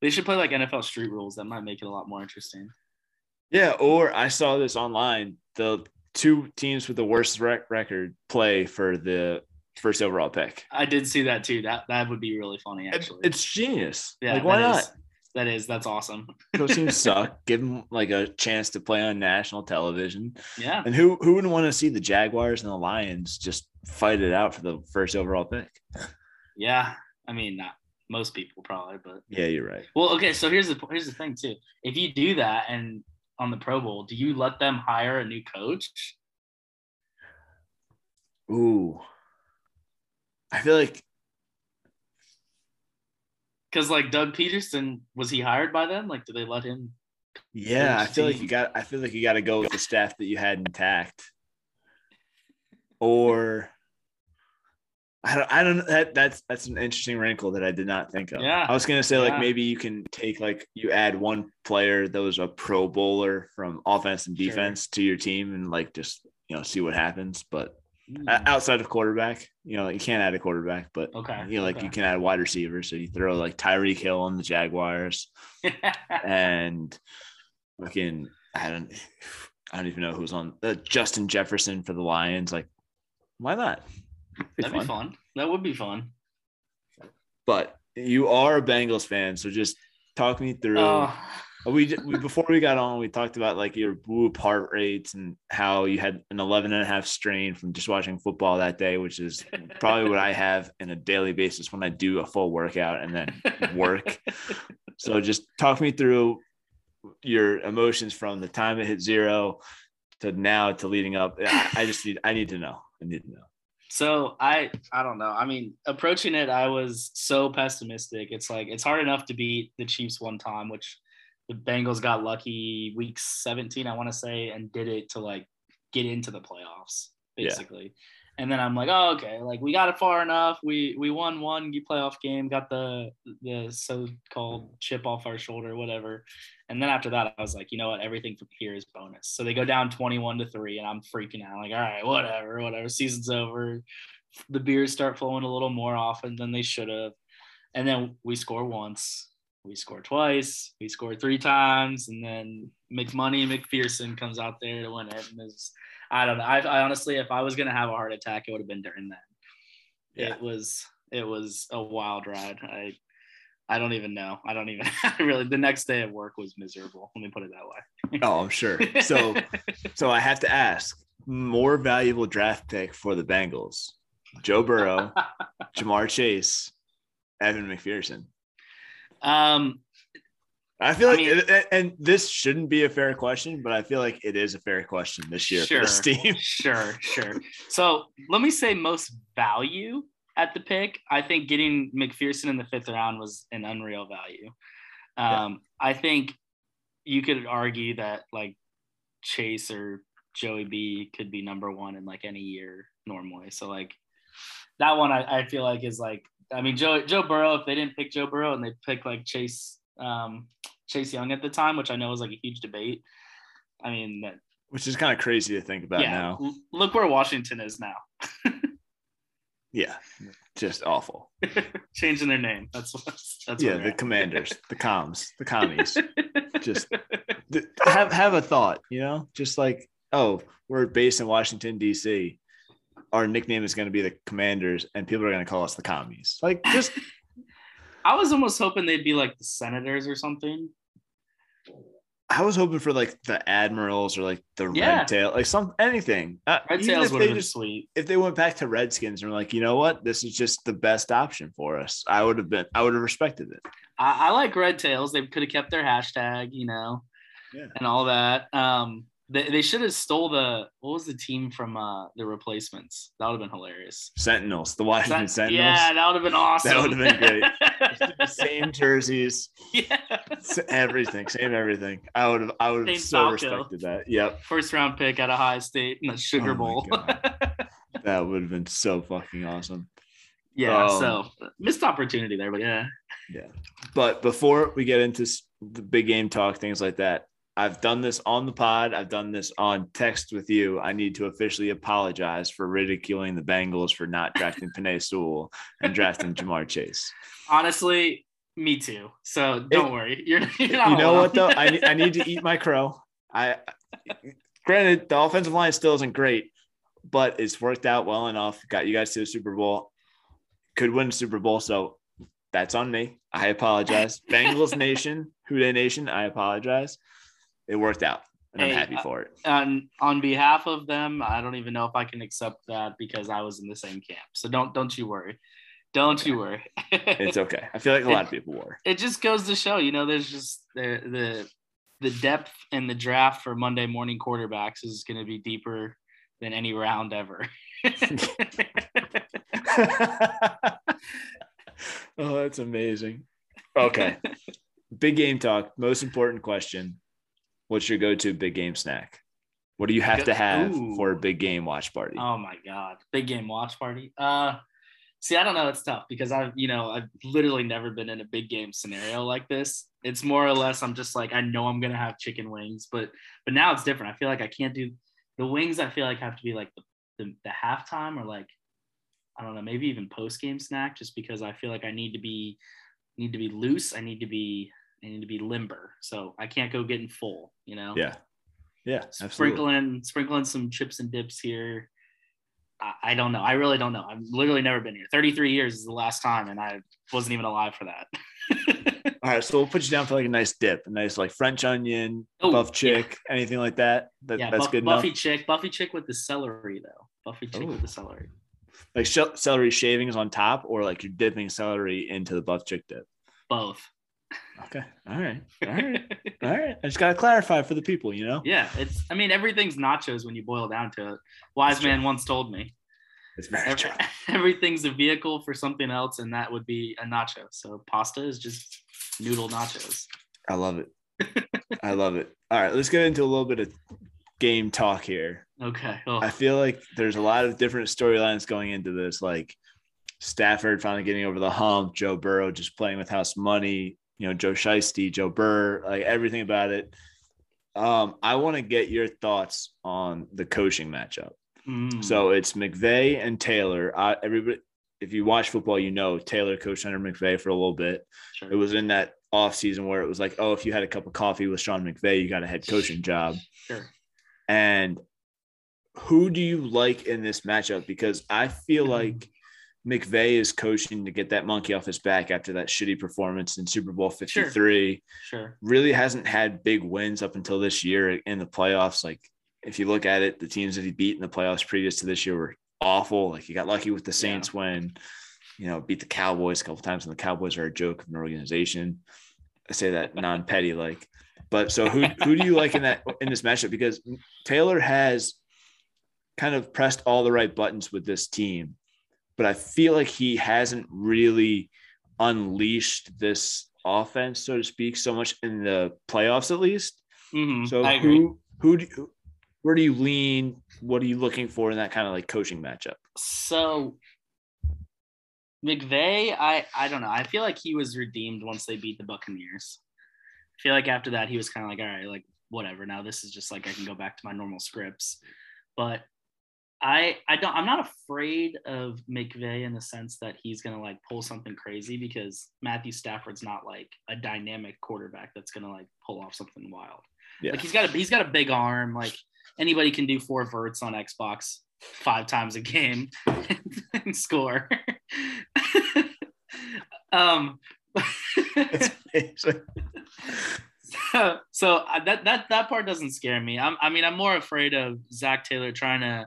they should play like NFL Street Rules. That might make it a lot more interesting. Yeah, or I saw this online. The two teams with the worst rec- record play for the first overall pick. I did see that too. That that would be really funny. Actually, it's genius. yeah, like why not? is- that is that's awesome. Those teams suck. Give them like a chance to play on national television. Yeah, And who who wouldn't want to see the Jaguars and the Lions just fight it out for the first overall pick? yeah. I mean, not most people probably, but Yeah, you're right. well, okay. So here's the here's the thing too. If you do that and on the Pro Bowl, do you let them hire a new coach? Ooh. I feel like Because like Doug Pederson, was he hired by them? Like, did they let him? yeah, I feel like you got I feel like you got to go with the staff that you had intact. Or I don't I don't that that's that's an interesting wrinkle that I did not think of. Yeah. I was gonna say like Yeah. maybe you can take like you add one player that was a pro bowler from offense and Sure. defense to your team and like just you know see what happens. But O- outside of quarterback, you know, you can't add a quarterback, but Okay, you know, like okay. you can add wide receivers. So you throw like Tyreek Hill on the Jaguars and fucking I don't I don't even know who's on uh, Justin Jefferson for the Lions. Like, why not? Be That'd be fun. That would be fun. But you are a Bengals fan, so just talk me through. Oh, we, we before we got on, we talked about like your whoop heart rates and how you had an 11 and a half strain from just watching football that day, which is probably what I have in a daily basis when I do a full workout and then work. So just talk me through your emotions from the time it hit zero to now to leading up. I, I just need I need to know. I need to know. So I I don't know. I mean, approaching it, I was so pessimistic. It's like it's hard enough to beat the Chiefs one time, which the Bengals got lucky week 17, I want to say, and did it to like get into the playoffs, Yeah. basically. And then I'm like, oh, okay, like we got it far enough. We we won one playoff game, got the the so-called chip off our shoulder, whatever. And then after that, I was like, you know what? Everything from here is bonus. So they go down 21 to three, and I'm freaking out. Like, all right, whatever, whatever. Season's over. The beers start flowing a little more often than they should have. And then we score once, we score twice, we score three times, and then McMoney McPherson comes out there to win it. And it's, I don't know. I, I honestly, if I was gonna have a heart attack, it would have been during that. Yeah. It was it was a wild ride. I I don't even know. I don't even really. The next day at work was miserable. Let me put it that way. Oh, I'm sure. So so I have to ask, more valuable draft pick for the Bengals. Joe Burrow, Ja'Marr Chase, Evan McPherson. Um, I feel I like, mean- and- and this shouldn't be a fair question, but I feel like it is a fair question this year for this team. sure, sure. So let me say most value at the pick. I think getting McPherson in the fifth round was an unreal value. Um, I think you could argue that like Chase or Joey B could be number one in like any year normally. So like that one I, I feel like is like I mean Joe Joe Burrow, if they didn't pick Joe Burrow and they picked like Chase um Chase Young at the time, which I know was like a huge debate. I mean that Which is kind of crazy to think about yeah, now. l- look where Washington is now. Yeah, just awful. Changing their name. That's what that's yeah, what the Commanders, the comms, the commies. Just th- have have a thought, you know, just like oh, we're based in Washington D.C. Our nickname is going to be the Commanders, and people are going to call us the commies. Like just I was almost hoping they'd be like the Senators or something. I was hoping for like the Admirals or like the Yeah. Red Tail, like some anything. Uh, Red Tails if would they have been just sweet. if they went back to Redskins and were like, you know what, this is just the best option for us, I would have been, I would have respected it. I, I like Red Tails. They could have kept their hashtag, you know, Yeah. and all that. Um, They, they should have stole the what was the team from uh the replacements? That would have been hilarious. Sentinels, the Washington That- Sentinels. yeah, that would have been awesome. That would have been great. same jerseys, yeah. everything, same everything. I would have, I would have so Falco. respected that. Yep, First round pick at High State in the Sugar Oh Bowl. That would have been so fucking awesome. yeah, Um, so missed opportunity there, but yeah. Yeah. But before we get into the big game talk, things like that, I've done this on the pod. I've done this on text with you. I need to officially apologize for ridiculing the Bengals for not drafting Penei Sewell and drafting Ja'Marr Chase. Honestly, me too. So don't worry. You're, you're you know alone. what though? I, I need to eat my crow. I granted the offensive line still isn't great, but it's worked out well enough. Got you guys to the Super Bowl. Could win the Super Bowl, so that's on me. I apologize. Bengals Nation, Who Dey Nation, I apologize. It worked out, and Hey, I'm happy uh, for it. And on behalf of them, I don't even know if I can accept that because I was in the same camp. So don't don't you worry. Don't you worry. It's okay. I feel like a lot of people were. it just goes to show, you know, there's just the the the depth in the draft for Monday morning quarterbacks is going to be deeper than any round ever. oh, that's amazing. Okay. big game talk. Most important question. What's your go-to big game snack? What do you have to have Ooh. for a big game watch party? oh my god, big game watch party. Uh, see, I don't know. It's tough because I've you know I've literally never been in a big game scenario like this. It's more or less I'm just like I know I'm gonna have chicken wings, but but now it's different. I feel like I can't do the wings. I feel like have to be like the the, the halftime or like I don't know, maybe even post game snack, just because I feel like I need to be need to be loose. I need to be I need to be limber, so I can't go getting full. You know. yeah. Yeah, absolutely. sprinkling sprinkling some chips and dips here. I, I don't know. I really don't know. I've literally never been here. 33 years is the last time, and I wasn't even alive for that. All right, so we'll put you down for like a nice dip, a nice like French onion, Oh, buff yeah. chick, anything like that. That yeah, that's Buff- good Buffy enough. chick, Buffy chick with the celery though. Buffy chick Ooh. with oh. the celery. Like sh- celery shavings on top, or like you're dipping celery into the buff chick dip. Both. Okay. All right. All right. All right. I just gotta clarify for the people, you know. yeah, it's. I mean, everything's nachos when you boil down to it. Wise That's true. man once told me. It's very Every, true. everything's a vehicle for something else, and that would be a nacho. So pasta is just noodle nachos. I love it. I love it. All right, let's get into a little bit of game talk here. Okay. Oh, I feel like there's a lot of different storylines going into this, like Stafford finally getting over the hump, Joe Burrow just playing with house money, you know, Joe Shiesty, Joe Burr, like everything about it. Um, I want to get your thoughts on the coaching matchup. mm, So it's McVay and Taylor. Uh, everybody, if you watch football, you know Taylor coached under McVay for a little bit. sure. It was in that off season where it was like, oh, if you had a cup of coffee with Sean McVay, you got a head coaching job. sure. And who do you like in this matchup? Because I feel like McVay is coaching to get that monkey off his back after that shitty performance in Super Bowl 53. Sure. Really hasn't had big wins up until this year in the playoffs. Like, if you look at it, the teams that he beat in the playoffs previous to this year were awful. Like, he got lucky with the Saints when, you know, beat the Cowboys a couple times, and the Cowboys are a joke of an organization. I say that non petty, like, but so who who do you like in that in this matchup? Because Taylor has kind of pressed all the right buttons with this team, but I feel like he hasn't really unleashed this offense, so to speak, so much in the playoffs, at least. Mhm, So I who who do you, where do you lean? What are you looking for in that kind of like coaching matchup? So McVay, I I don't know. I feel like he was redeemed once they beat the Buccaneers. I feel like after that he was kind of like, all right, like whatever. Now this is just like I can go back to my normal scripts. But I I don't I'm not afraid of McVay in the sense that he's gonna like pull something crazy because Matthew Stafford's not like a dynamic quarterback that's gonna like pull off something wild. Yeah. Like he's got a he's got a big arm. Like anybody can do four verts on Xbox five times a game and score. um, so, so uh, that that that part doesn't scare me. I'm, I mean, I'm more afraid of Zac Taylor trying to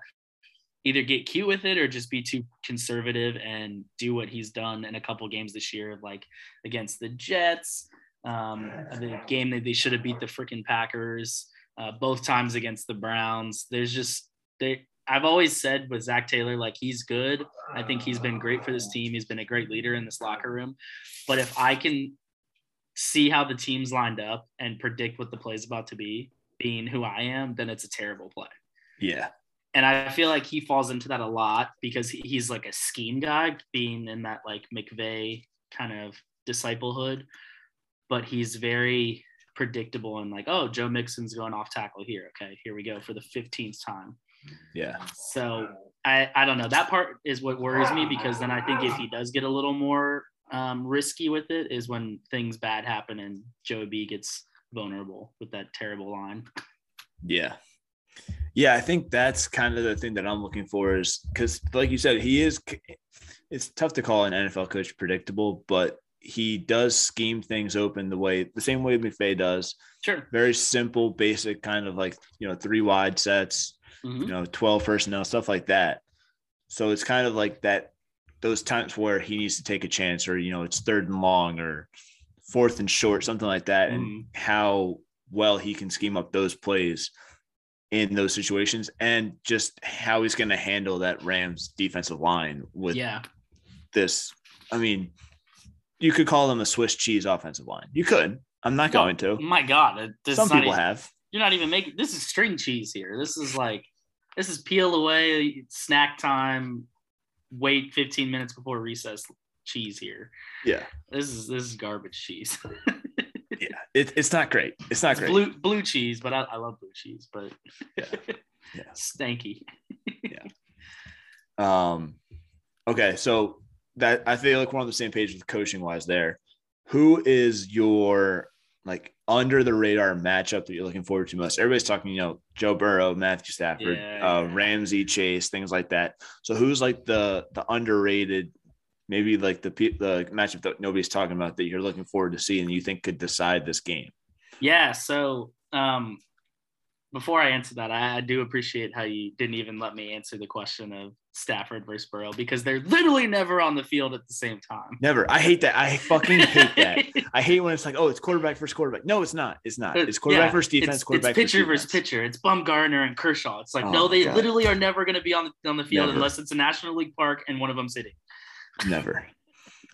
either get cute with it or just be too conservative and do what he's done in a couple games this year, like against the Jets, um, the game that they should have beat the freaking Packers. uh, both times against the Browns. There's just they. I've always said with Zac Taylor, like he's good. I think he's been great for this team. He's been a great leader in this locker room. But if I can see how the team's lined up and predict what the play's about to be, being who I am, then it's a terrible play. Yeah. And I feel like he falls into that a lot because he's like a scheme guy, being in that like McVay kind of disciplehood, but he's very predictable and like, oh, Joe Mixon's going off tackle here. Okay, here we go for the 15th time. Yeah. So I, I don't know. That part is what worries me because then I think if he does get a little more um, risky with it is when things bad happen and Joe B gets vulnerable with that terrible line. Yeah. Yeah, I think that's kind of the thing that I'm looking for is because, like you said, he is. It's tough to call an NFL coach predictable, but he does scheme things open the way the same way McVay does. Sure. Very simple, basic kind of like you know three wide sets, Mhm. you know twelve personnel stuff like that. So it's kind of like that those times where he needs to take a chance, or you know it's third and long, or fourth and short, something like that, and Mhm. how well he can scheme up those plays in those situations, and just how he's going to handle that Rams defensive line with Yeah. this. I mean, you could call them a Swiss cheese offensive line. You could. I'm not oh, going to. My God. this Some people even- have. You're not even making this is string cheese here. This is like this is peel away snack time. Wait 15 minutes before recess cheese here. Yeah. This is this is garbage cheese. Yeah. It, it's not great. It's not It's great. blue blue cheese, but I, I love blue cheese, but Yeah. Yeah. stanky. Yeah. Um, okay, so that I feel like we're on the same page with coaching wise there. Who is your like under the radar matchup that you're looking forward to most? Everybody's talking, you know, Joe Burrow, Matthew Stafford, Yeah. uh, Ramsey, Chase, things like that. So who's like the the underrated, maybe like the pe- the matchup that nobody's talking about that you're looking forward to seeing you think could decide this game? Yeah. So um, before I answer that, I, I do appreciate how you didn't even let me answer the question of Stafford versus Burrow because they're literally never on the field at the same time. Never. I hate that. I fucking hate that. I hate when it's like, oh, it's quarterback versus quarterback. No, it's not. It's not. It's quarterback Yeah, versus defense. It's, quarterback it's pitcher versus, versus defense. pitcher. It's Bumgarner and Kershaw. It's like Oh, no, they God. literally are never going to be on the on the field Never. unless it's a National League park and one of them sitting. Never.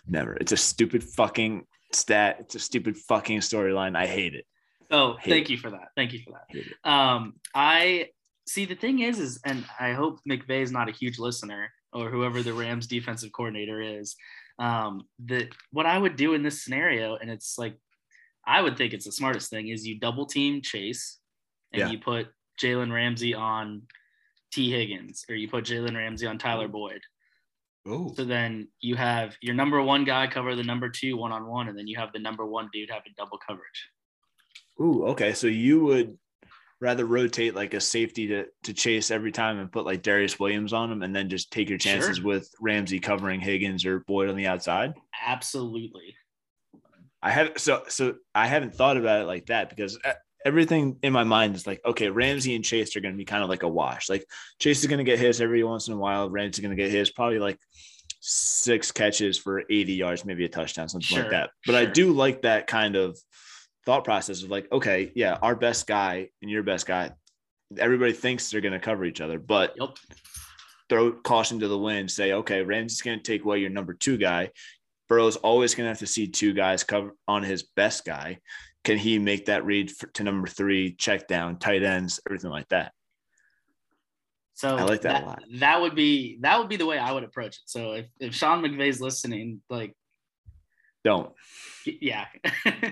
Never. It's a stupid fucking stat. It's a stupid fucking storyline. I hate it. Oh, Hate thank it. you for that. Thank you for that. Um, I see. The thing is, is and I hope McVay is not a huge listener or whoever the Rams defensive coordinator is. Um, that what I would do in this scenario, and it's like I would think it's the smartest thing is you double team Chase and Yeah. you put Jalen Ramsey on Tee Higgins or you put Jalen Ramsey on Tyler Boyd. Oh. So then you have your number one guy cover the number two one on one, and then you have the number one dude having double coverage. Ooh, okay. So you would rather rotate like a safety to, to chase every time and put like Darious Williams on him and then just take your chances Sure. with Ramsey covering Higgins or Boyd on the outside? Absolutely. I have so so I haven't thought about it like that because uh, everything in my mind is like okay, Ramsey and Chase are going to be kind of like a wash. Like Chase is going to get his every once in a while. Ramsey's going to get his probably like six catches for 80 yards, maybe a touchdown, something Sure, like that. But I do like that kind of thought process of like, okay, yeah, our best guy and your best guy. Everybody thinks they're going to cover each other, but Yep. throw caution to the wind, say, okay, Ramsey's going to take away your number two guy. Burrow's always going to have to see two guys cover on his best guy. Can he make that read for, to number three, check down, tight ends, everything like that? So I like that a lot. That would be that would be the way I would approach it. So if, if Sean McVay's listening, like Don't. yeah.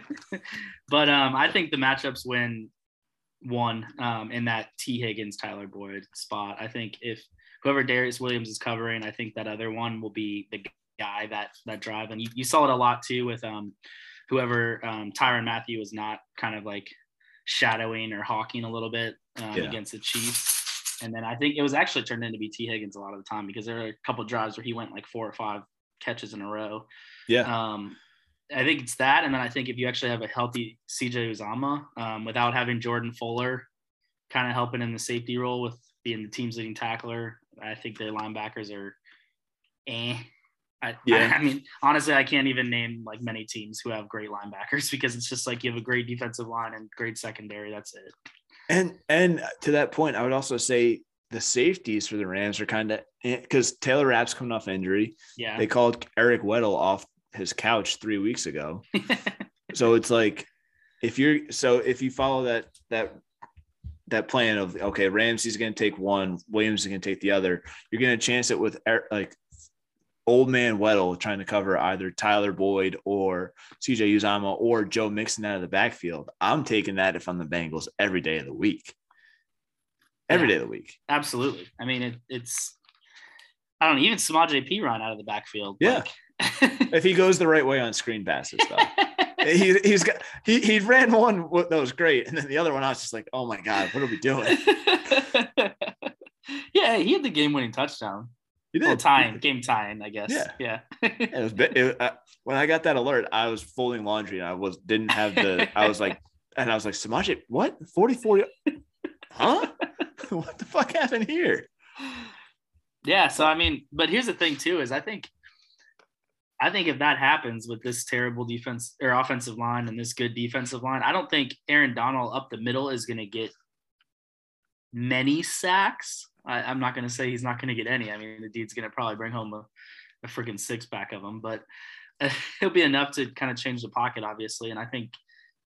but um I think the matchups win one um in that Tee Higgins Tyler Boyd spot. I think if whoever Darious Williams is covering, I think that other one will be the guy that that drive. And you, you saw it a lot too with um whoever um Tyrann Mathieu was not kind of like shadowing or hawking a little bit um, Yeah. against the Chiefs. And then I think it was actually turned into be Tee Higgins a lot of the time because there were a couple drives where he went like four or five catches in a row. Yeah. Um, I think it's that, and then I think if you actually have a healthy CJ Uzomah um, without having Jordan Fuller kind of helping in the safety role with being the team's leading tackler, I think their linebackers are eh. I, Yeah. I, I mean, honestly, I can't even name like many teams who have great linebackers because it's just like you have a great defensive line and great secondary. That's it. And and to that point, I would also say the safeties for the Rams are kind of eh, because Taylor Rapp's coming off injury. Yeah. They called Eric Weddle off his couch three weeks ago. so it's like if you're so if you follow that that that plan of okay, Ramsey's going to take one, Williams is going to take the other. You're going to chance it with like old man Weddle trying to cover either Tyler Boyd or CJ Uzomah or Joe Mixon out of the backfield. I'm taking that if I'm the Bengals every day of the week. Every yeah, day of the week. Absolutely. I mean, it, it's I don't know, even Samaje Perine out of the backfield. Yeah. Like... if he goes the right way on screen passes, though. he, he's got he, he ran one that was great, and then the other one I was just like, oh my god, what are we doing? yeah, he had the game winning touchdown. He did. Well, tying, game tying, I guess. Yeah, yeah. it was. It, uh, when I got that alert, I was folding laundry, and I was didn't have the. I was like, and I was like, Samaje, what? Forty four? Huh? what the fuck happened here? Yeah. So I mean, but here's the thing too: is I think I think if that happens with this terrible defense or offensive line and this good defensive line, I don't think Aaron Donald up the middle is going to get many sacks. I, am not going to say he's not going to get any. I mean, the dude's going to probably bring home a, a freaking six pack of them, but he'll be enough to kind of change the pocket, obviously. And I think,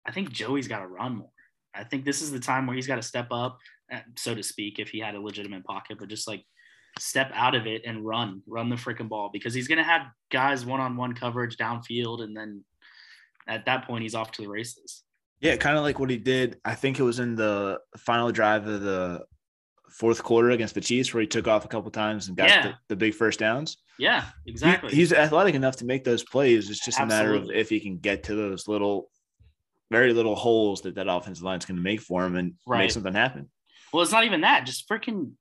I think Joey's got to run more. I think this is the time where he's got to step up, uh, so to speak, if he had a legitimate pocket, but just like step out of it and run, run the freaking ball because he's going to have guys one on one coverage downfield. And then at that point, he's off to the races. Yeah, kind of like what he did. I think it was in the final drive of the fourth quarter against the Chiefs where he took off a couple times and got yeah. the, the, big first downs. Yeah, exactly. He, he's athletic enough to make those plays. It's just Absolutely. a matter of if he can get to those little, very little holes that that offensive line is going to make for him and right. make something happen. Well, it's not even that. Just freaking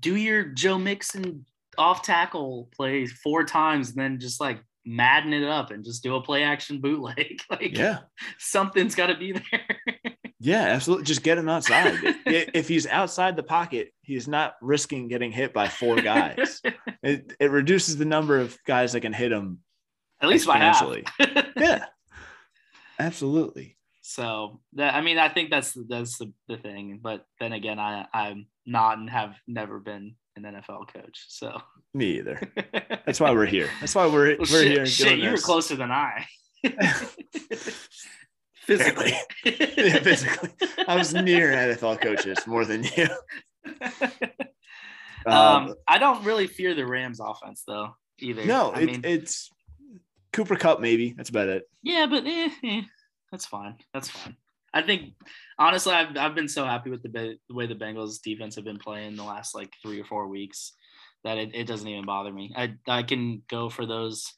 do your Joe Mixon off tackle play four times and then just like madden it up and just do a play action bootleg. like yeah, something's got to be there. Yeah, absolutely. Just get him outside. if he's outside the pocket, he's not risking getting hit by four guys. it, it reduces the number of guys that can hit him. At least financially. yeah, absolutely. So that I mean, I think that's that's the, the thing. But then again, I I'm not and have never been an NFL coach. So me either. That's why we're here. That's why we're well, we're shit, here. Shit, you were closer than I. physically, yeah, physically, I was near NFL coaches more than you. Um, um, I don't really fear the Rams offense though either. No, I it, mean, it's Cooper Kupp maybe. That's about it. Yeah, but eh, eh, that's fine. That's fine. I think honestly, I've, I've been so happy with the, the way the Bengals defense have been playing the last like three or four weeks that it, it doesn't even bother me. I, I can go for those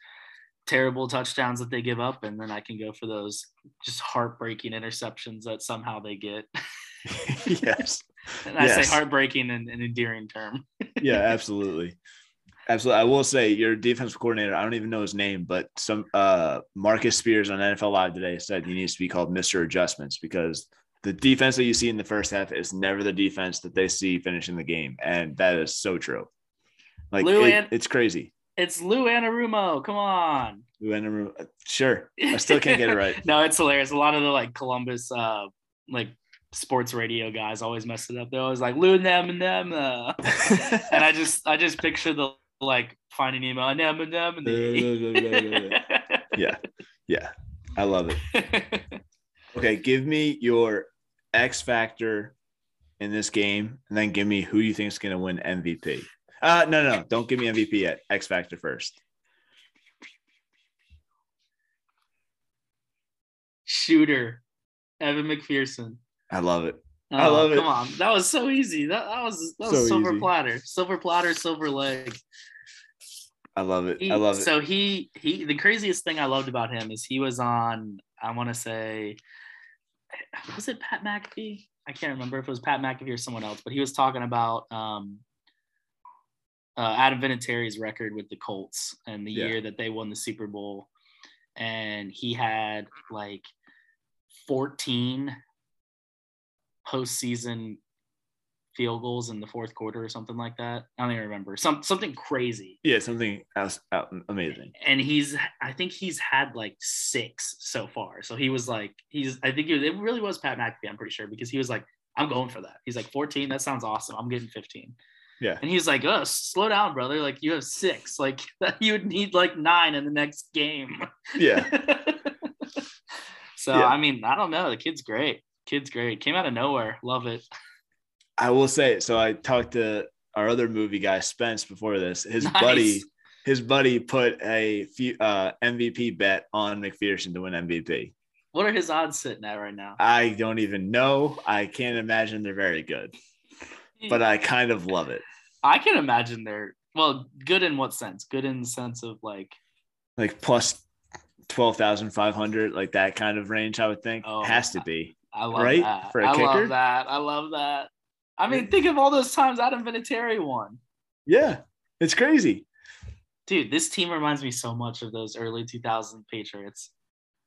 terrible touchdowns that they give up, and then I can go for those just heartbreaking interceptions that somehow they get. yes. and I yes. say heartbreaking in an endearing term. yeah, absolutely. Absolutely. I will say your defensive coordinator, I don't even know his name, but some uh Marcus Spears on NFL Live today said he needs to be called Mr. Adjustments because the defense that you see in the first half is never the defense that they see finishing the game. And that is so true. Like Lou it, An- it's crazy. It's Lou Anarumo. Come on. Lou Anarumo. Sure. I still can't get it right. no, it's hilarious. A lot of the like Columbus uh like sports radio guys always mess it up. They're always like Lou and them and them. Uh. and I just I just picture the like finding Nemo. And them and them. yeah, yeah, I love it. Okay, give me your X factor in this game, and then give me who you think is going to win MVP. Uh, no, no, no, don't give me MVP yet. X factor first. Shooter, Evan McPherson. I love it. Oh, I love it. Come on, that was so easy. That, that was that was so silver easy. platter, silver platter, silver leg. I love it. He, I love it. So he he the craziest thing I loved about him is he was on I want to say was it Pat McAfee? I can't remember if it was Pat McAfee or someone else, but he was talking about um, uh, Adam Vinatieri's record with the Colts and the yeah. year that they won the Super Bowl, and he had like 14 postseason field goals in the fourth quarter or something like that. I don't even remember. Some something crazy. Yeah, something out amazing. And he's I think he's had like six so far. So he was like he's I think it, it really was Pat McAfee, I'm pretty sure, because he was like, I'm going for that. He's like 14, that sounds awesome. I'm getting 15. Yeah. And he's like, oh, slow down, brother. Like you have six. Like you would need like nine in the next game. Yeah. so Yeah. I mean, I don't know. The kid's great. Kid's great. Came out of nowhere. Love it. I will say, so I talked to our other movie guy, Spence, before this. His Nice. buddy, his buddy put a few, uh, MVP bet on McPherson to win MVP. What are his odds sitting at right now? I don't even know. I can't imagine they're very good, but I kind of love it. I can imagine they're well, good in what sense? Good in the sense of like, Like plus 12,500, like that kind of range, I would think. Oh, Has to be. I love Right? that. For a I kicker? love that. I love that. I mean, think of all those times Adam Vinatieri won. Yeah. It's crazy. Dude, this team reminds me so much of those early 2000 Patriots.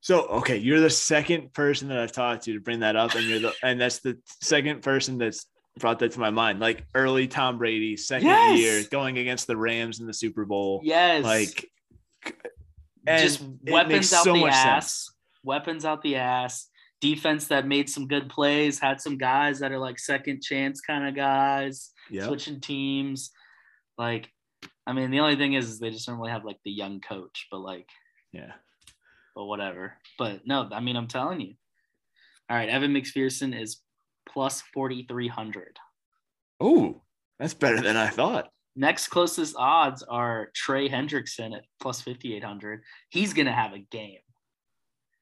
So okay, you're the second person that I've talked to to bring that up, and you're the and that's the second person that's brought that to my mind. Like early Tom Brady, second Yes! year, going against the Rams in the Super Bowl. Yes. Like just weapons out so the ass. sense. Weapons out the ass. Defense that made some good plays, had some guys that are like second chance kind of guys, Yeah. switching teams. Like, I mean, the only thing is, is they just don't really have like the young coach, but like, Yeah. but whatever. But no, I mean, I'm telling you. All right, Evan McPherson is plus 4,300. Oh, that's better than I thought. Next closest odds are Trey Hendrickson at plus 5,800. He's going to have a game.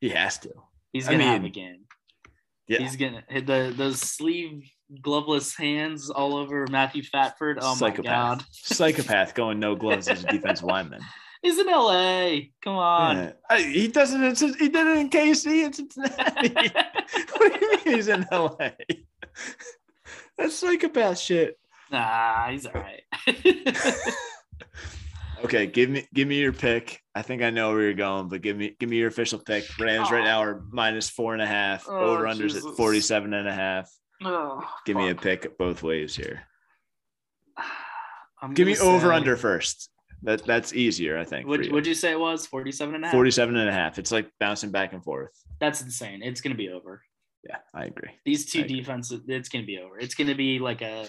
He has to. He's going to have a game. Yeah. He's going to the those sleeve gloveless hands all over Matthew Fatford. Oh my God. Psychopath going no gloves as a defensive lineman. He's in LA. Come on. Yeah. I- he doesn't. in Cin- He did it in KC and Cincinnati. what do you mean he's in LA? That's psychopath shit. nah, he's all right. Okay, give me give me your pick. I think I know where you're going, but give me give me your official pick. Rams right Oh. now are oh. minus four and a half. Oh, Over unders at Jesus. 47 and a half. oh, Give me a pick both ways here. I'm Give me gonna over under first. That that's easier, I think. Would, would you say it was 47 and a half? 47 and a half. It's like bouncing back and forth. That's insane. It's going to be over. Yeah, I agree. These two agree. defenses, it's going to be over. It's going to be like a,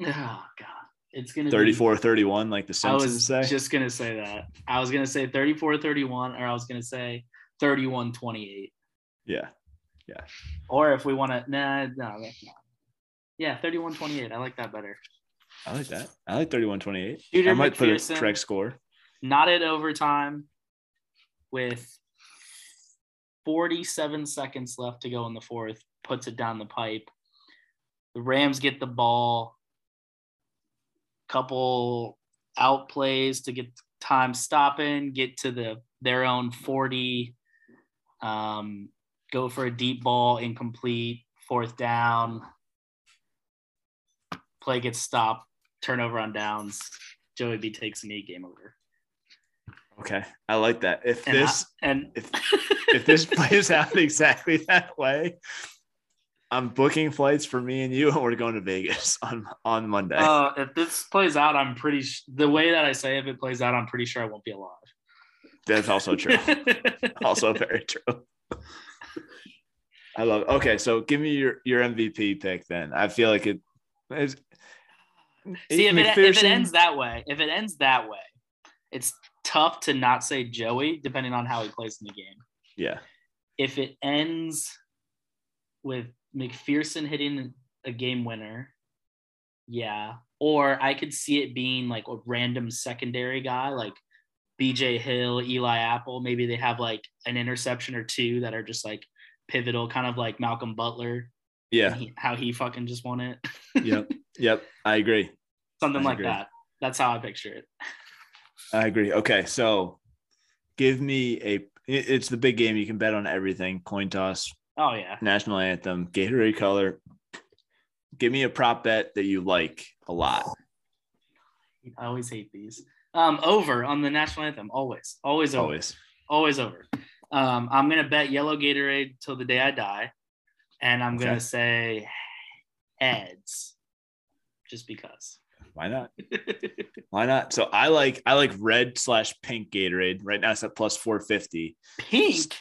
oh, God. It's going to 34 31, like the I was say. just going to say that. I was going to say 34 31, or I was going to say 31 28. yeah. Yeah. Or if we want to, nah, no, no. Yeah, 31 28. I like that better. I like that. I like 31 28. Shooter I might put a correct score. Not at overtime with 47 seconds left to go in the fourth, puts it down the pipe. The Rams get the ball, couple out plays to get time stopping, get to the their own 40, um, go for a deep ball, incomplete, fourth down. Play gets stopped, turnover on downs. Joey B takes knee, game over. Okay. I like that. If And this I- and if if this plays out exactly that way, I'm booking flights for me and you, and we're going to Vegas on on Monday. uh, if this plays out, I'm pretty sh- the way that I say if it plays out, I'm pretty sure I won't be alive. That's also true. also very true. I love. It. Okay, so give me your your MVP pick then. I feel like it. It's, See if it, if it ends that way, if it ends that way, it's tough to not say Joey, depending on how he plays in the game. Yeah. If it ends with McPherson hitting a game winner, yeah. Or I could see it being like a random secondary guy, like BJ Hill, Eli Apple. Maybe they have like an interception or two that are just like pivotal, kind of like Malcolm Butler, Yeah. he- how he fucking just won it. Yep. Yep. I agree. Something I like agree. that. That's how I picture it. I agree. Okay, so give me a. It's the big game. You can bet on everything. Coin toss, Oh yeah. national anthem, Gatorade color. Give me a prop bet that you like a lot. I always hate these. Um, over on the national anthem. Always, always over, always, Always. over. Um, I'm gonna bet yellow Gatorade till the day I die, and I'm Okay. gonna say heads, just because. Why not? Why not? So I like I like red slash pink Gatorade. Right now it's at plus four fifty. Pink.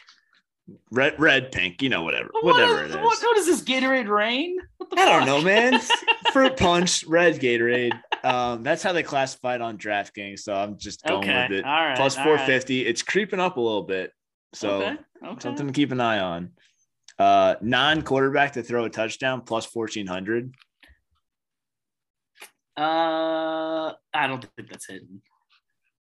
Red, red, pink. You know, whatever, What whatever is- it is. What, what is this Gatorade rain? I don't know, man. Fruit punch, red Gatorade. Um, that's how they classify it on DraftKings. So I'm just going okay. with it. All right. Plus all 450. It's creeping up a little bit. So okay. okay. something to keep an eye on. Uh, non-quarterback to throw a touchdown plus 1400. Uh, I don't think that's hidden.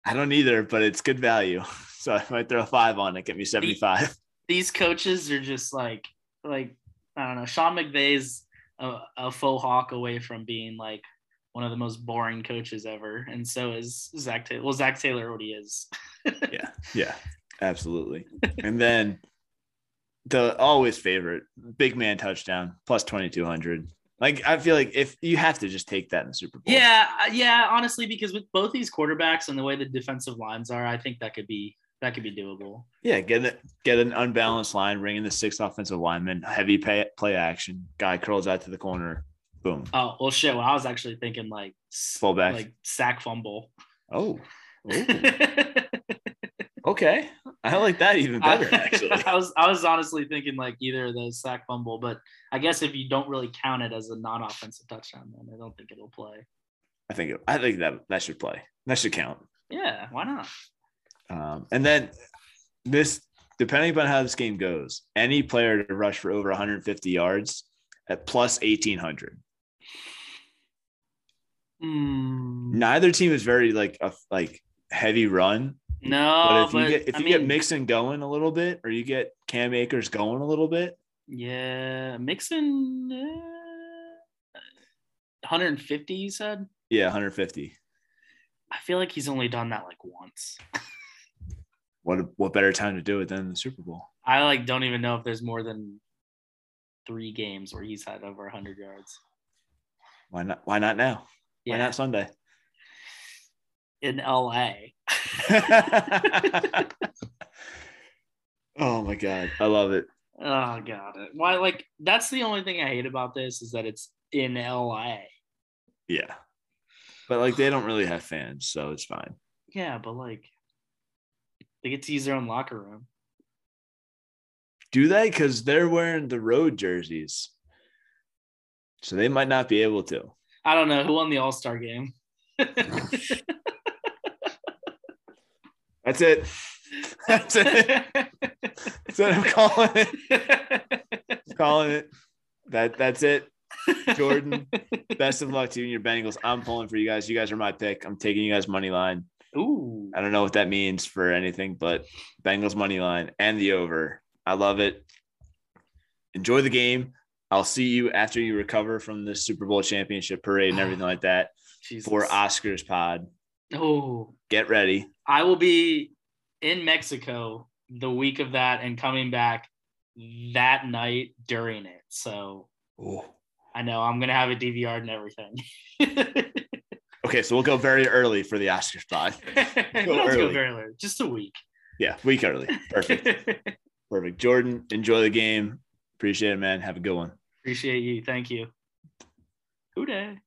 I don't either, but it's good value. So I might throw a five on it, get me 75. These coaches are just like, like I don't know. Sean McVay's a, a faux hawk away from being like one of the most boring coaches ever, and so is Zac Taylor. Well, Zac Taylor already is. yeah, yeah, absolutely. And then the always favorite big man touchdown plus 2200. Like I feel like if you have to just take that in the Super Bowl. Yeah, uh, yeah. Honestly, because with both these quarterbacks and the way the defensive lines are, I think that could be that could be doable. Yeah, get it, get an unbalanced line, ring in the sixth offensive lineman, heavy pay, play action. Guy curls out to the corner, boom, Oh well, shit. Well, I was actually thinking like fullback. like sack fumble. oh, okay, I like that even better I, actually. I was I was honestly thinking like either of those sack fumble, but I guess if you don't really count it as a non-offensive touchdown, then I don't think it'll play. I think it, I think that that should play. That should count. Yeah, why not? Um, and then this, depending upon how this game goes, any player to rush for over 150 yards at plus 1800. Hmm. Neither team is very like a like heavy run, no, but if you get if I you get Mixon going a little bit, or you get Cam Akers going a little bit, yeah, Mixon, uh, 150. You said. yeah, 150. I feel like he's only done that like once. What what better time to do it than the Super Bowl? I like don't even know if there's more than three games where he's had over 100 yards. Why not? Why not now? Why not Sunday? in LA. oh my god, I love it. Oh god. Why like that's the only thing I hate about this is that it's in LA. Yeah, but like they don't really have fans, so it's fine. Yeah, but like they get to use their own locker room. Do they? Because they're wearing the road jerseys, so they might not be able to. I don't know who won the All-Star game. That's it. That's it. That's what I'm calling it. I'm calling it. That that's it. Jordan, best of luck to you and your Bengals. I'm pulling for you guys. You guys are my pick. I'm taking you guys money line. Ooh. I don't know what that means for anything, but Bengals money line and the over. I love it. Enjoy the game. I'll see you after you recover from the Super Bowl championship parade and everything like that Jesus. for Oscars pod. Oh, Get ready. I will be in Mexico the week of that and coming back that night during it. So Oh. I know I'm gonna have a DVR and everything. Okay, so we'll go very early for the Oscars pod. we don't have go early. very early, just a week. Yeah, week early. Perfect. Perfect. Jordan, enjoy the game. Appreciate it, man. Have a good one. Appreciate you. Thank you. Who Dey?